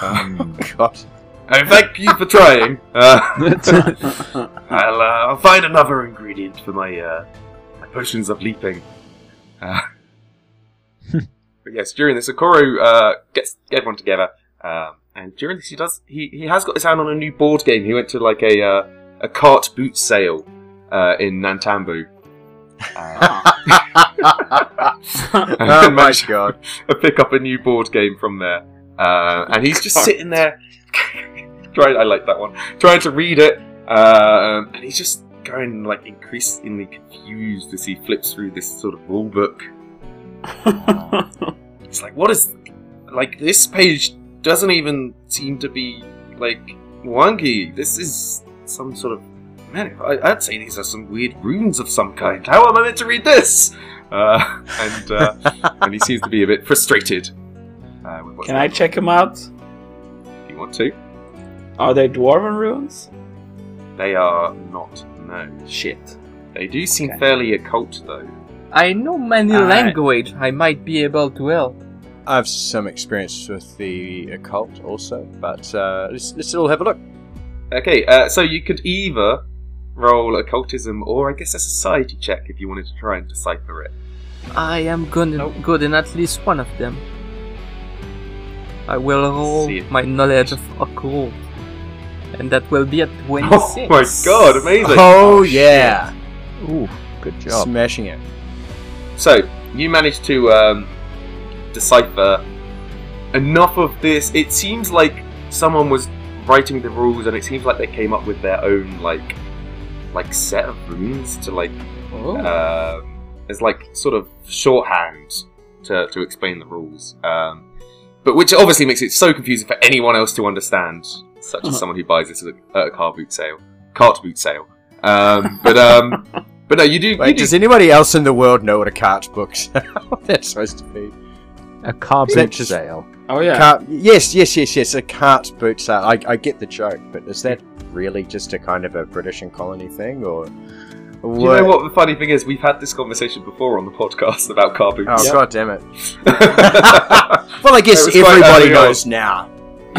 Um, God. I thank you for trying. Uh, I'll, uh, I'll find another ingredient for my uh, my potions of leaping. Uh, but yes, during this, Okoro uh, gets everyone together, um, and during this, he does he, he has got his hand on a new board game. He went to like a uh, a cart boot sale uh, in Nantambu. Uh, oh my god. I pick up a new board game from there, uh, and he's just sitting there. Trying, I like that one. Trying to read it, uh, and he's just going like increasingly confused as he flips through this sort of rule book. It's like, what is like this page doesn't even seem to be like wonky. This is some sort of man. I, I'd say these are some weird runes of some kind. How am I meant to read this? Uh, and uh, and he seems to be a bit frustrated. Uh, Can I check him out? If you want to? Are they dwarven runes? They are not. No, Shit. they do seem Okay. fairly occult though. I know many Alright. language. I might be able to help. I have some experience with the occult also, but uh, let's, let's all have a look. Okay, uh, so you could either roll occultism or I guess a society check if you wanted to try and decipher it. I am good, Nope. good in at least one of them. I will roll See it. my knowledge of occult. And that will be at 26. Oh my god, amazing! Oh, yeah! Ooh, good job. Smashing it. So you managed to um, decipher enough of this. It seems like someone was writing the rules, and it seems like they came up with their own like like set of runes to like Oh. um, as like sort of shorthand to, to explain the rules. Um, but which obviously makes it so confusing for anyone else to understand, such as Uh-huh. someone who buys this at a, at a car boot sale, cart boot sale. Um, but um, but no, you do. you Wait, do does anybody else in the world know what a cart book's That's supposed to be. A car boot just- sale. oh yeah. Cart, yes, yes, yes, yes, a cart boot sale. I, I get the joke, but is that really just a kind of a British and colony thing, or Do you know what the funny thing is? We've had this conversation before on the podcast about car boots. Oh Yep. god damn it! it Well, I guess It was quite everybody early knows now.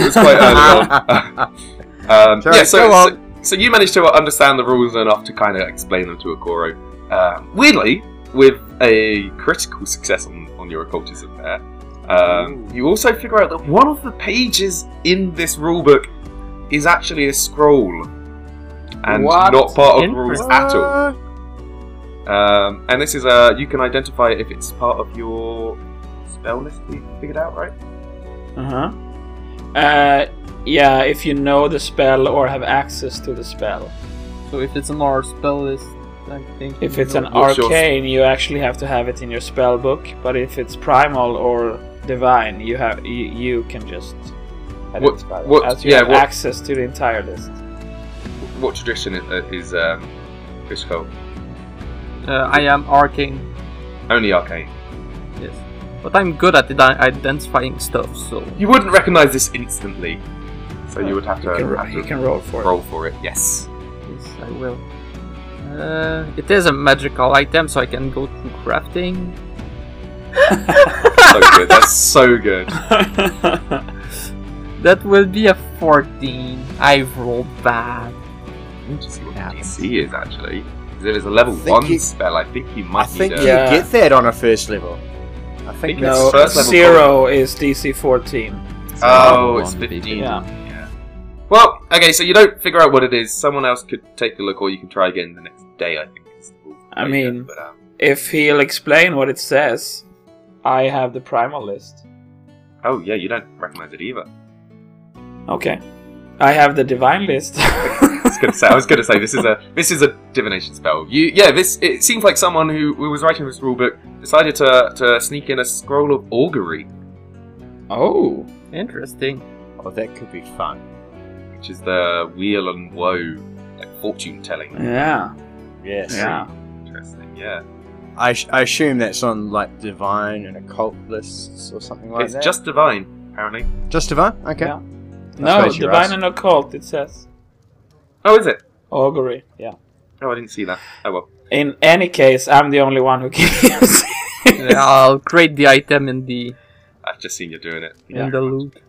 Was quite early on. um, Sorry, yeah, so, go so, on. so you managed to understand the rules enough to kind of explain them to Akoro. Um, weirdly, with a critical success on, on your occultism there, um, you also figure out that one of the pages in this rulebook is actually a scroll and What? not part of the rules at all. Um, and this is a you can identify it if it's part of your spell list. You figured out, right? Uh-huh. Uh Yeah, if you know the spell or have access to the spell. So if it's an R spell list, I think. If it's an know- What's your- arcane, you actually have to have it in your spell book. But if it's primal or divine, you have you, you can just identify it, what- as you yeah, have what- access to the entire list. What tradition is, uh, is um, Fishko? Uh, I am arcane, Only arcane. Yes. But I'm good at identifying stuff, so. You wouldn't recognise this instantly, so you would have to, You can, have to you can roll for roll for it. Yes. Yes, I will. Uh, it is a magical item, so I can go through crafting. So good. That's so good. That will be a 14. I've rolled bad. I need to see what the DC is actually. 'Cause if it's a level one you- spell, I think you might I think need you Yeah. get that on a first level. I think No, that's no, first level zero is DC 14. Oh, it's One big- 15. Yeah. Yeah. Well, okay, so you don't figure out what it is. Someone else could take a look, or you can try again the next day, I think. is the. I mean- But, um, If he'll explain what it says, I have the primal list. oh, yeah, you don't recognize it either. Okay. I have the divine list. I was gonna say, I was gonna say this is a this is a divination spell. You yeah, this it seems like someone who, who was writing this rulebook decided to to sneak in a scroll of augury, oh. Interesting. Oh, that could be fun. which is the weal and woe, like fortune telling. Yeah. Yes. Yeah. Interesting, yeah. I, sh- I assume that's on like divine and occult lists or something like it's that. It's just divine, apparently. just divine. Okay. Yeah. No, suppose divine and occult, it says. Oh, is it? Augury, yeah. Oh, I didn't see that. Oh well. In any case, I'm the only one who can use it. Yeah, I'll create the item in the I've just seen you doing it. in the loot.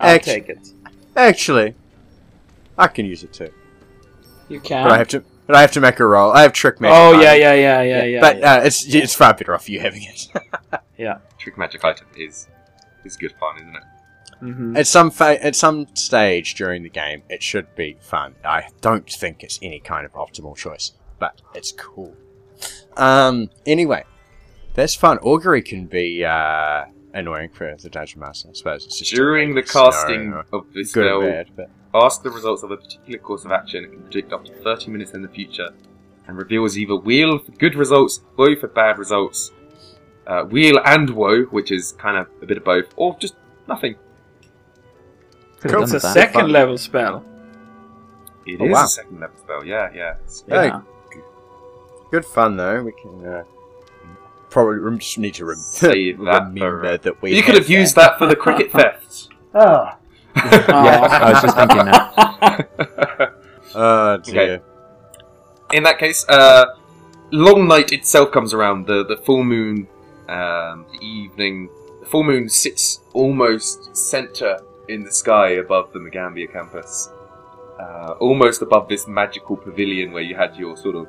I'll Ex- take it. Actually, I can use it too, You can. but I have to. But I have to make a roll. I have trick magic. oh, yeah, yeah, yeah, yeah, yeah. but yeah. Uh, it's it's far better off you having it. Yeah. Trick magic item is is good fun, isn't it? Mhm. at some fa- at some stage during the game, it should be fun. I don't think it's any kind of optimal choice, but it's cool. Um. Anyway, that's fun. Augury can be uh, annoying for the dungeon master. I suppose it's just During the casting of this good spell, bad, but ask the results of a particular course of action and can predict up to 30 minutes in the future, and reveals either weal for good results, woe for bad results, uh, weal and woe, which is kind of a bit of both, or just nothing. It's a second Fun. level spell. It is Oh, wow. a second level spell, yeah, yeah. It's- Hey. Yeah. good fun though. We can uh, probably just need to rem- Save that remember for- that we. you could have used that for the cricket theft. Oh. Yeah, I was just thinking that. Oh dear. Okay. In that case, uh, long night itself comes around. The the full moon, um, the evening. The full moon sits almost center in the sky above the Magaambya campus, uh, almost above this magical pavilion where you had your sort of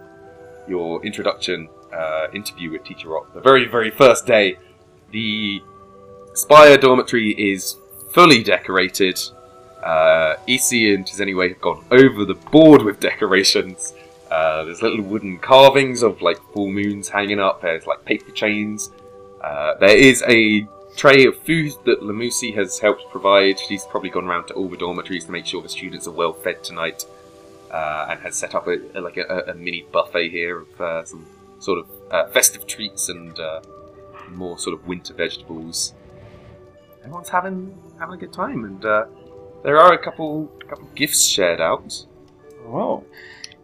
your introduction uh, interview with Teacher Rock. The very very first day, the Spire dormitory is fully decorated. Uh, Esi and Tzeniwe have gone over the board with decorations. Uh, there's little wooden carvings of like full moons hanging up. There's like paper chains. Uh, there is a tray of food that Lamusi has helped provide. She's probably gone around to all the dormitories to make sure the students are well fed tonight, uh, and has set up a, a- like a, a mini buffet here of uh, some sort of uh, festive treats and uh, more sort of winter vegetables. Everyone's having having a good time, and uh, there are a couple couple gifts shared out. Oh.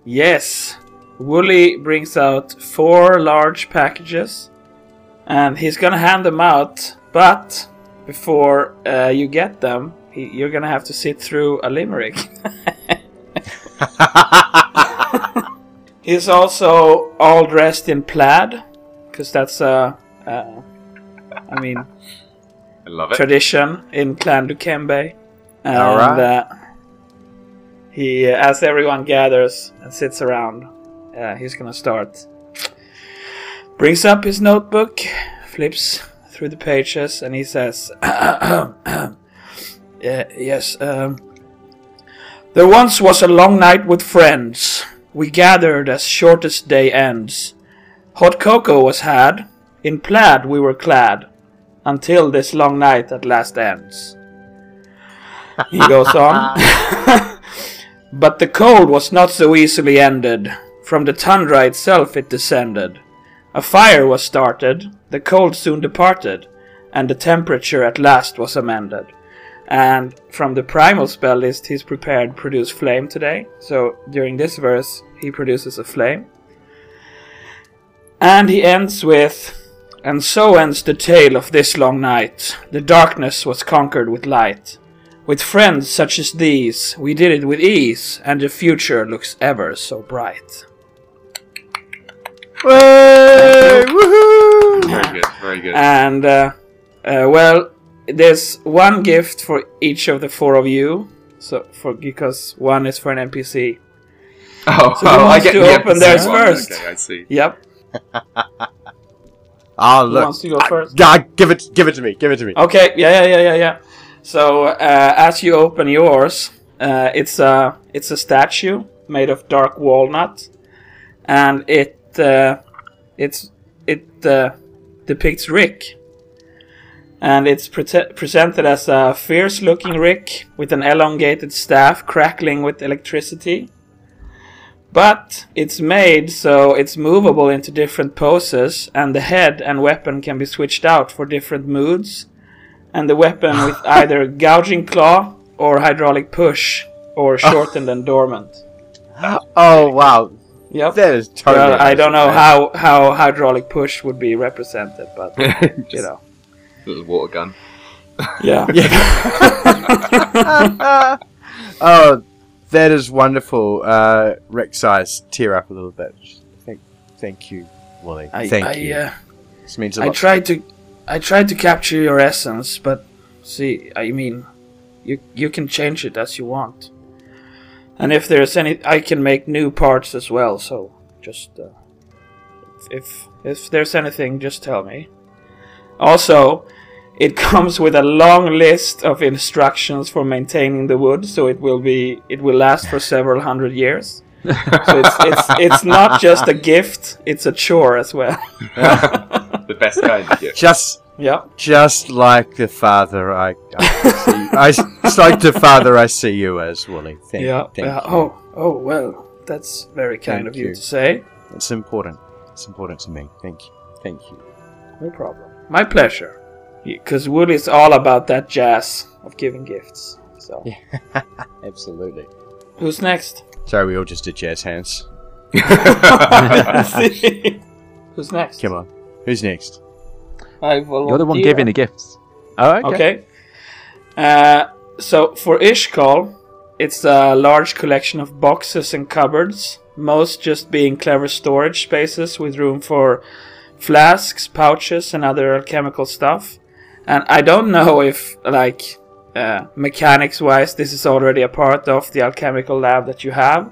Yes. Wooly brings out four large packages and he's gonna hand them out, but before uh, you get them, you're gonna have to sit through a limerick. he's also all dressed in plaid, because that's a, uh, I mean, I love it. tradition in Clan Dukembe. And Alright. uh, he, uh, as everyone gathers and sits around, uh, he's gonna start. Brings up his notebook, flips through the pages, and he says, "Yeah, Yes, um, there once was a long night with friends. We gathered as shortest day ends. Hot cocoa was had, in plaid we were clad until this long night at last ends. He goes on. but the cold was not so easily ended. From the tundra itself it descended. A fire was started, the cold soon departed, and the temperature at last was amended. And from the primal spell list, he's prepared produce flame today. So during this verse, he produces a flame. And he ends with and so ends the tale of this long night. The darkness was conquered with light. With friends such as these, we did it with ease, and the future looks ever so bright. Way! Woohoo! Very good, very good. And, uh, uh, well, there's one gift for each of the four of you. So, for because one is for an NPC. oh, so oh, I get to the open episode theirs one. first? Okay, I see. Yep. Ah, Oh Who look! wants to go Ah, first? ah, give it, give it to me, give it to me. Okay, yeah, yeah, yeah, yeah, yeah. So uh, as you open yours, uh, it's a it's a statue made of dark walnut, and it uh, it's it uh, depicts Rick, and it's pre- presented as a fierce-looking Rick with an elongated staff crackling with electricity. But it's made so it's movable into different poses, and the head and weapon can be switched out for different moods and the weapon with either gouging claw or hydraulic push or shortened and dormant. Oh wow, Yep. that is totally. Well, I don't know how, how hydraulic push would be represented, but you know. little water gun. Yeah. man. oh, that is wonderful. Uh, Rick's eyes tear up a little bit. Thank, thank you, Wally. I, thank I, you. Uh, this means a I lot. I tried to I tried to capture your essence, but see, I mean, you you can change it as you want. And if there's any, I can make new parts as well. So just uh, if if there's anything, just tell me. Also, it comes with a long list of instructions for maintaining the wood, so it will be it will last for several hundred years. so it's it's it's not just a gift; it's a chore as well. the best kind of gift. Just, yeah. just like the father I, I see. I, just like the father I see you as, Wooly. Thank, yeah. thank. Oh, oh well, that's very kind Thank of you you. to say. It's important. It's important to me. Thank you. Thank you. No problem. My pleasure. Because Wooly's all about that jazz of giving gifts. So, Yeah. Absolutely. who's next? Sorry, we all just did jazz hands. who's next? Come on. Who's next? I You're the one giving the gifts. Oh, okay. Okay. Uh, so for Yshkol, it's a large collection of boxes and cupboards, most just being clever storage spaces with room for flasks, pouches, and other alchemical stuff. And I don't know if, like, uh, mechanics wise, this is already a part of the alchemical lab that you have.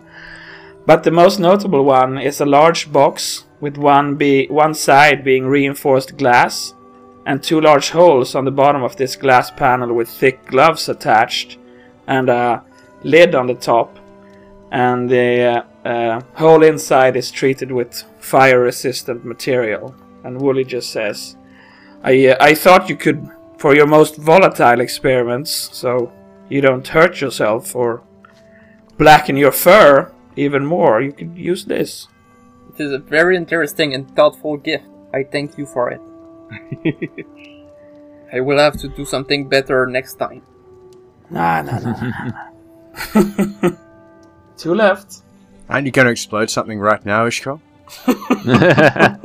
But the most notable one is a large box with one be one side being reinforced glass and two large holes on the bottom of this glass panel with thick gloves attached and a lid on the top. And the uh, uh, whole inside is treated with fire resistant material. And Wooly just says, I, uh, I thought you could, for your most volatile experiments, so you don't hurt yourself or blacken your fur even more, you could use this. It is a very interesting and thoughtful gift. I thank you for it. I will have to do something better next time. Nah, nah, nah. nah. Two left. Aren't you going to explode something right now, Ishko? Yeah,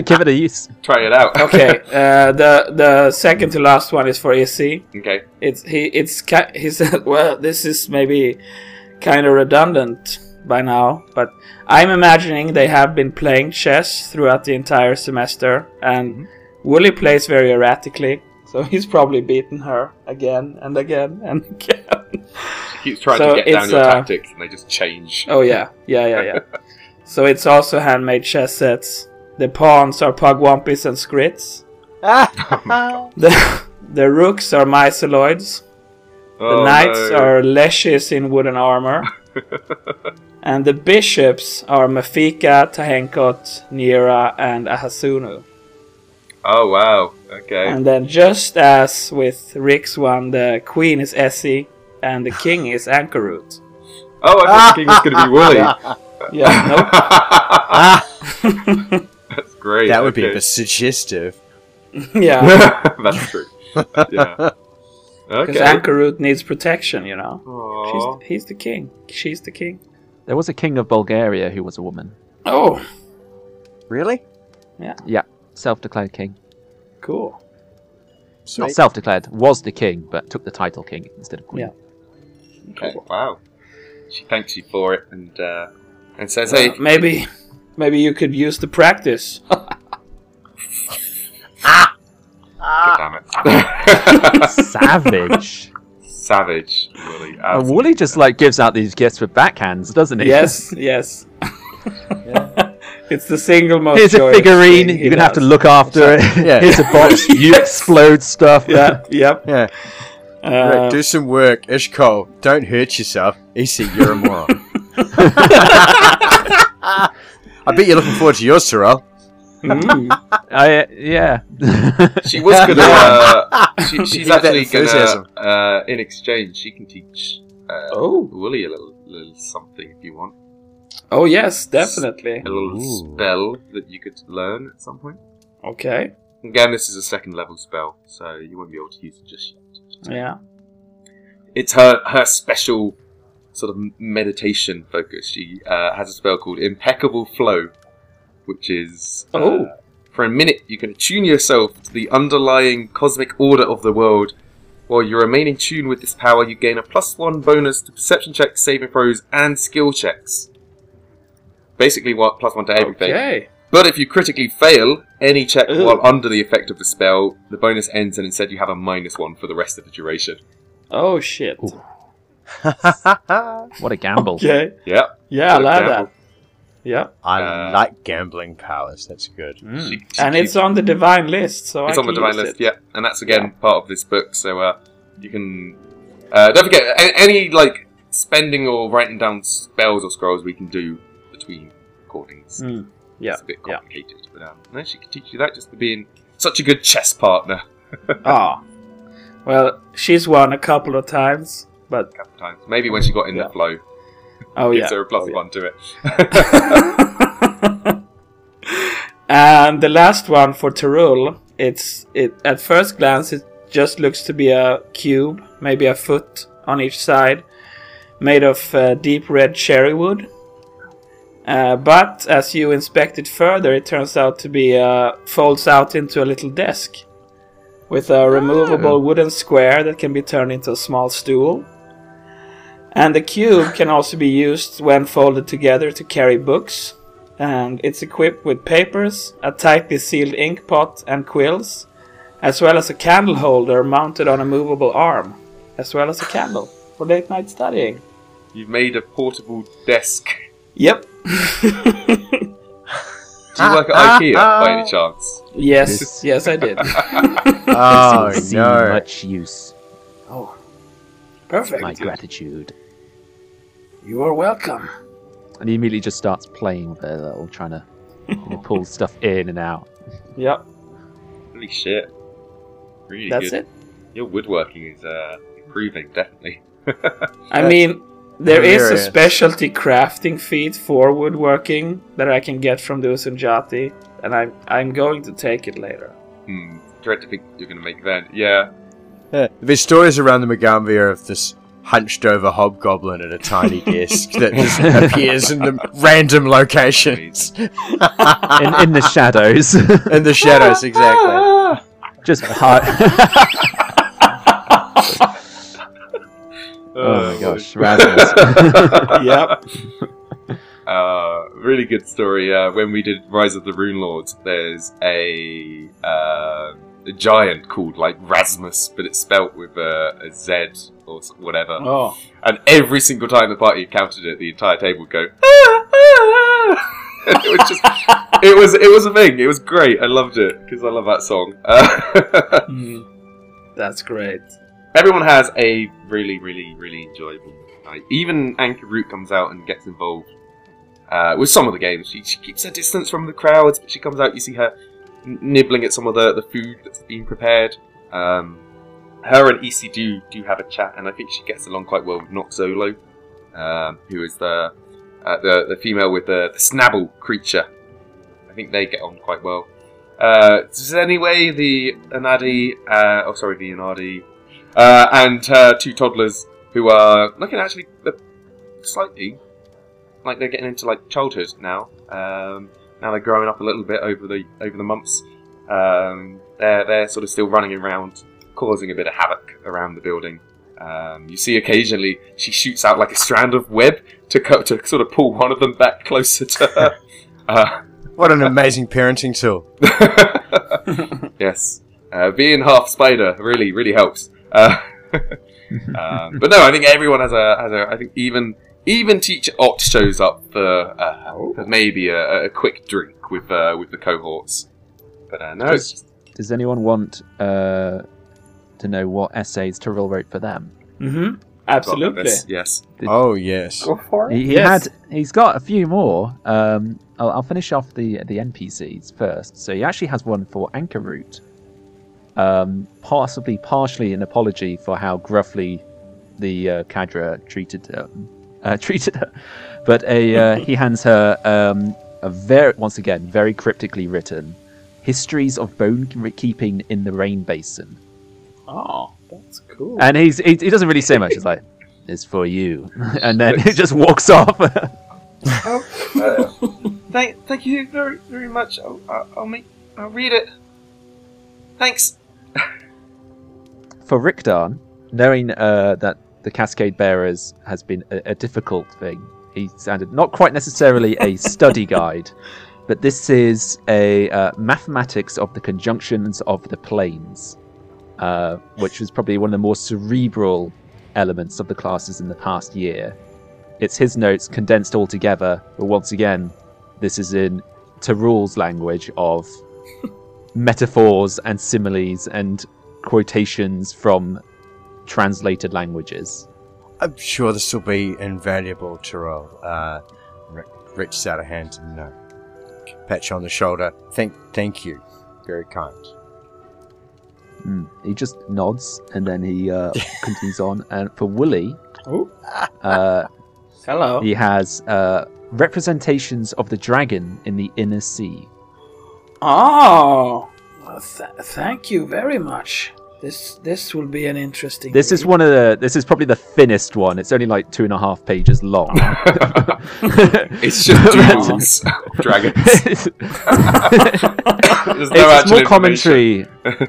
Give it a use. Try it out. Okay, uh, the the second to last one is for Izzy. okay. It's he it's ki- he said well this is maybe kind of redundant by now, but I'm imagining they have been playing chess throughout the entire semester, and Wooly plays very erratically, so he's probably beaten her again and again and again. She keeps trying So to get down your uh, tactics, and they just change. Oh yeah, yeah, yeah, yeah. so it's also handmade chess sets. The pawns are pugwampis and scrits. the the rooks are myceloids. The Oh, knights no. are leshys in wooden armor. and the bishops are Mafika, Tahenkot, Nira, and Ahasunu. Oh wow. Okay. And then, just as with Rick's one, the queen is Esi and the king is Ankarut. Oh, I thought the king was going to be Wooly. Yeah, nope. That's great. That would be okay. bit suggestive. yeah, That's true. Yeah. Because Okay. Ankarut needs protection, you know. She's, he's the king. She's the king. There was a king of Bulgaria who was a woman. Oh, Really? Yeah, Yeah, self-declared king. cool. Not self-declared, was the king, but took the title king instead of queen. Yeah. Okay. Wow. She thanks you for it and uh, and says, Uh, "Hey, maybe, maybe you could use the practice. God damn it, Savage. savage, Wooly." And absolutely. Wooly just like gives out these gifts with backhands, doesn't he? yes, yes. it's the single most. Here's a joyous figurine. You're gonna have to look after it. Yeah. Here's a box. You explode stuff. Yeah. Yep. Yeah. Uh, Right, do some work. Yshkol, don't hurt yourself. Esi, you're a moron. I bet you're looking forward to yours, Sorrel. Mm, I, yeah. She was gonna. Uh, she, she's actually gonna. Uh, in exchange, she can teach uh, Oh. Wooly a little, little something if you want. oh yes, definitely. A little Ooh. spell that you could learn at some point. Okay. Again, this is a second level spell, so you won't be able to use it just yet. Yeah. It's her her special sort of meditation focus. She uh, has a spell called Impeccable Flow, which is uh, Oh. for a minute you can attune yourself to the underlying cosmic order of the world. While you remain in tune with this power, you gain a plus one bonus to perception checks, saving throws, and skill checks. Basically, what plus one to everything. Okay. But if you critically fail any check Ooh. while under the effect of the spell, the bonus ends and instead you have a minus one for the rest of the duration. Oh shit. What a gamble. Okay. Yeah. Yeah, I Good like that. Yeah. I Uh, like gambling powers. That's good. Mm. She- she And it's on the divine list, so It's I on the divine list, it. yeah, and that's again part of this book. So uh, you can uh, don't forget a- any like spending or writing down spells or scrolls we can do between recordings. Mm. Yeah, it's a bit yeah. complicated, but um, no, she can teach you that just for being such a good chess partner. Ah. Well, she's won a couple of times, but A couple of times, maybe when she got in Yeah. the flow, oh gives yeah. her a plus Oh, yeah. one to it. and the last one for Teh'rull, it's it at first glance it just looks to be a cube, maybe a foot on each side, made of uh, deep red cherry wood. Uh, but as you inspect it further, it turns out to be uh, folds out into a little desk with a removable wooden square that can be turned into a small stool. And the cube can also be used when folded together to carry books. And it's equipped with papers, a tightly sealed ink pot, and quills, as well as a candle holder mounted on a movable arm, as well as a candle for late night studying. You've made a portable desk. Yep. Do you work at IKEA by any chance? yes, yes, I did. Oh This no! much use. oh, perfect. My gratitude. You are welcome. And he immediately just starts playing with it, little, trying to you know, pull stuff in and out. Yep, Holy shit! Really that's good. it. Your woodworking is uh, improving, definitely. I mean, there is a specialty crafting feat for woodworking that I can get from the Uzunjati, and I'm I'm going to take it later. Hmm. Dread to think you're going to make that. Yeah. Yeah. There's stories around the Magaambya of this hunched over hobgoblin at a tiny desk that just appears in the random locations. In, in the shadows. In the shadows, exactly. just hard. oh my gosh, Rasmus. yep. Uh, really good story. Uh, when we did Rise of the Runelords, there's a, uh, a giant called like Rasmus, but it's spelt with a, a Z or whatever. Oh, And every single time the party encountered it, the entire table would go. "Ah, ah." it was just, it was, it was a thing. It was great. I loved it because I love that song. Hmm. that's great. everyone has a really, really, really enjoyable night. Even Ankarut comes out and gets involved uh, with some of the games. She, she keeps her distance from the crowds, but she comes out. You see her nibbling at some of the, the food that's being prepared. Um, her and Esi do do have a chat, and I think she gets along quite well with Noxolo, um, who is the, uh, the the female with the, the snabble creature. I think they get on quite well. Uh, so anyway, the Anadi, uh, oh sorry, the Anadi, uh, and her two toddlers who are looking actually uh, slightly like they're getting into like childhood now. Um, now they're growing up a little bit over the over the months. Um, they're they're sort of still running around, causing a bit of havoc around the building. Um, you see occasionally she shoots out like a strand of web to co- to sort of pull one of them back closer to her. uh, What an amazing parenting tool. yes, uh, being half spider really really helps. Uh, um, but no, I think everyone has a has a. I think even even teacher Ott shows up for, uh, for maybe a, a quick drink with uh, with the cohorts. But uh, no, it's just, Does anyone want uh, to know what essays Teh'rull wrote for them? Mm-hmm. Absolutely. this, yes. Oh, yes. Go for it. He, he Yes. had. He's got a few more. Um, I'll, I'll finish off the the NPCs first. So he actually has one for Ankarut. Um, possibly partially an apology for how gruffly the uh, Cadra treated um, uh, treated her, but a uh, he hands her um, a very once again very cryptically written histories of bone keeping in the rain basin. Oh, that's cool. And he's he, he doesn't really say much. He's like, "It's for you," and then he just walks off. Thank, thank you very, very much. I'll, I'll, I'll make, I'll read it. Thanks. For Rikdahn, knowing uh, that the Cascade Bearers has been a, a difficult thing, he sounded not quite necessarily a study guide, but this is a uh, mathematics of the conjunctions of the planes, uh, which was probably one of the more cerebral elements of the classes in the past year. It's his notes condensed all together, but once again, this is in Teh'rull's language of metaphors and similes and quotations from translated languages. I'm sure this will be invaluable, Teh'rull. Uh, re- reaches out a hand and uh, pat you on the shoulder. Thank, thank you. Very kind. Hmm. He just nods and then he uh, continues on. And for Wooly, Oh, uh, hello. he has uh, representations of the dragon in the inner sea. Oh, well, th- thank you very much. This this will be an interesting. This is one of the. This is probably the thinnest one. It's only like two and a half pages long. It's just doodles of dragons. it's, no it's more commentary.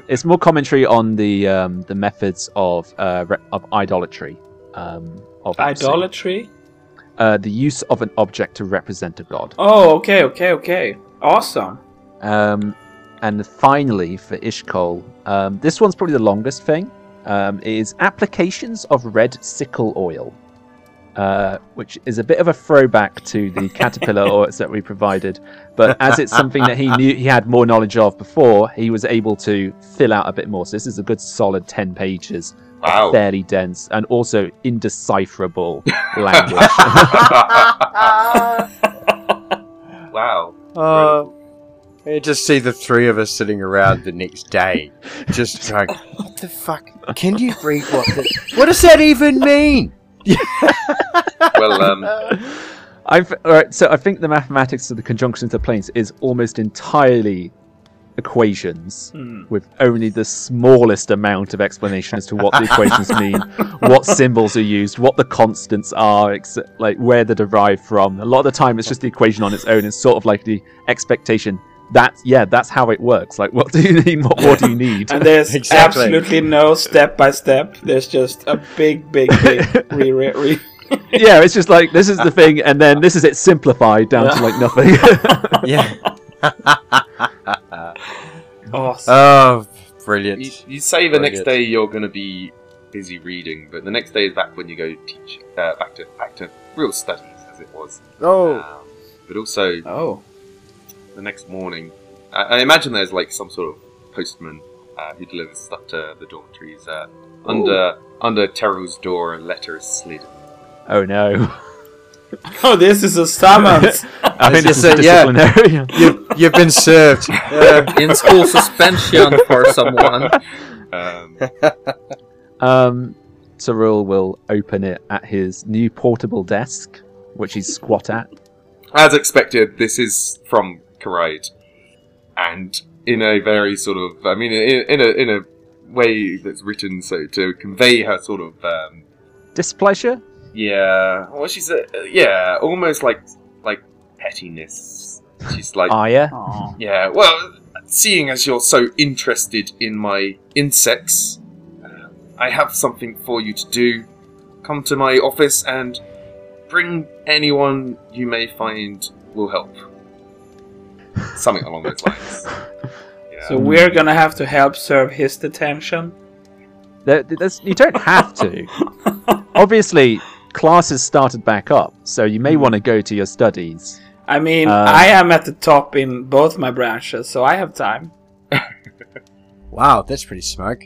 it's more commentary on the um, the methods of uh, of idolatry. Um, of idolatry. Uh, the use of an object to represent a god. Oh, okay, okay, okay. Awesome. Um, and finally, for Yshkol, um, this one's probably the longest thing. Um, is applications of red sickle oil, uh, which is a bit of a throwback to the caterpillar oils that we provided. But as it's something that he knew he had more knowledge of before, he was able to fill out a bit more. So this is a good solid ten pages, Wow. fairly dense, and also indecipherable language. wow. Uh, I just see the three of us sitting around the next day, just like, what the fuck? Can you read what? The, what does that even mean? Well, um, I've all right, so I think the mathematics of the conjunctions of planes is almost entirely equations Hmm. with only the smallest amount of explanation as to what the equations mean, what symbols are used, what the constants are, ex- like where they're derived from. A lot of the time, it's just the equation on its own. It's sort of like the expectation. That's yeah, that's how it works. Like, what do you need? What, what do you need? And there's Exactly. absolutely no step by step. There's just a big, big, big re re re. yeah, it's just like this is the thing, and then this is it simplified down to like nothing. Yeah. Awesome. Oh, brilliant. you, you say the Very next day you're going to be busy reading, but the next day is back when you go teach, uh, back to back to real studies as it was. Oh, Um, but also oh. The next morning, I, I imagine there's like some sort of postman uh, who delivers stuff to the dormitories. Uh, under under Teh'rull's door, a letter is slid. oh no! Oh, this is a summons. I think this is a- yeah. disciplinary. you, you've been served. Uh, In school suspension for someone. Um, Um, Cyril will open it at his new portable desk, which he's squat at. as expected, this is from Karaid, and in a very sort of, I mean, in, in a in a way that's written so to convey her sort of, um, Displeasure? yeah, well, she said, yeah, almost like like pettiness. She's like, Ire? oh. yeah, well, seeing as you're so interested in my insects, uh, I have something for you to do. Come to my office and bring anyone you may find will help. Something along those lines. Yeah. So we're gonna have to help serve his detention. There, you don't have to. Obviously, classes started back up, so you may want to go to your studies. I mean, Um, I am at the top in both my branches, so I have time. wow, that's pretty smug.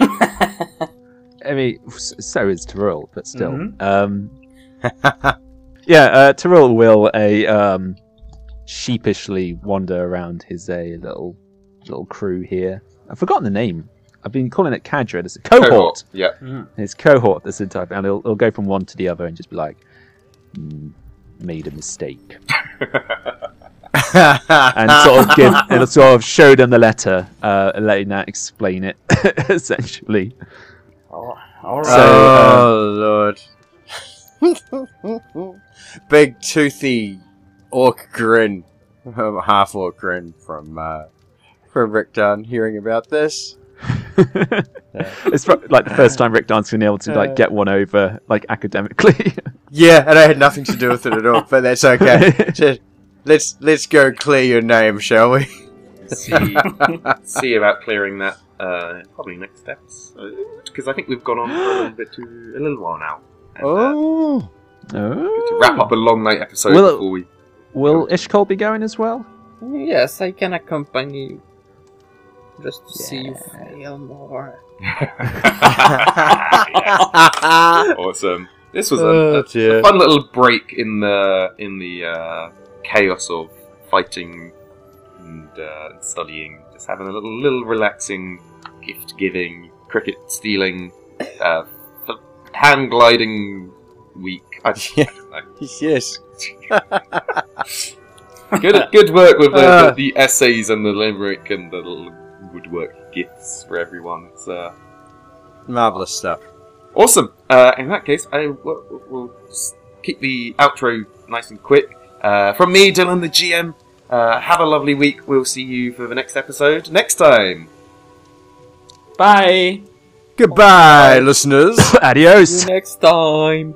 I mean, so is Teh'rull, but still. Mhm. Um, yeah, uh, Teh'rull will a um, sheepishly wander around his a little little crew here. I've forgotten the name. I've been calling it cadre. It's a cohort. Yeah. His cohort this entire, and it'll, he'll go from one to the other and just be like, "Hmm, "Made a mistake," and sort of give and sort of show them the letter, uh, and letting that explain it essentially. Oh, all right. oh lord. Big toothy orc grin, um, half orc grin from uh, from Rikdahn hearing about this. it's pro- like the first time Rikdahn's been able to like get one over like academically. Yeah, and I had nothing to do with it at all, but that's okay. Just, let's let's go clear your name, shall we? see, see about clearing that. Uh, probably next steps because I think we've gone on for a little bit too a little while now. And, uh, Oh, to wrap up a long night episode Well, before we. Will Yshkol be going as well? Yes, I can accompany you. Just to see you fail more. awesome. This was a, Oh, a- a dear. fun little break in the in the uh, chaos of fighting and uh, studying. Just having a little little relaxing gift giving, cricket stealing, uh, hand gliding week. I, Yeah. I- yes. good good work with the, Uh. the, the essays and the limerick and the little woodwork gifts for everyone. It's uh, Marvelous stuff. Awesome. Uh, in that case, I will we'll keep the outro nice and quick. Uh, from me, Dylan, the GM. Uh, have a lovely week. We'll see you for the next episode next time. Bye. Goodbye, listeners. See Adios. you next time.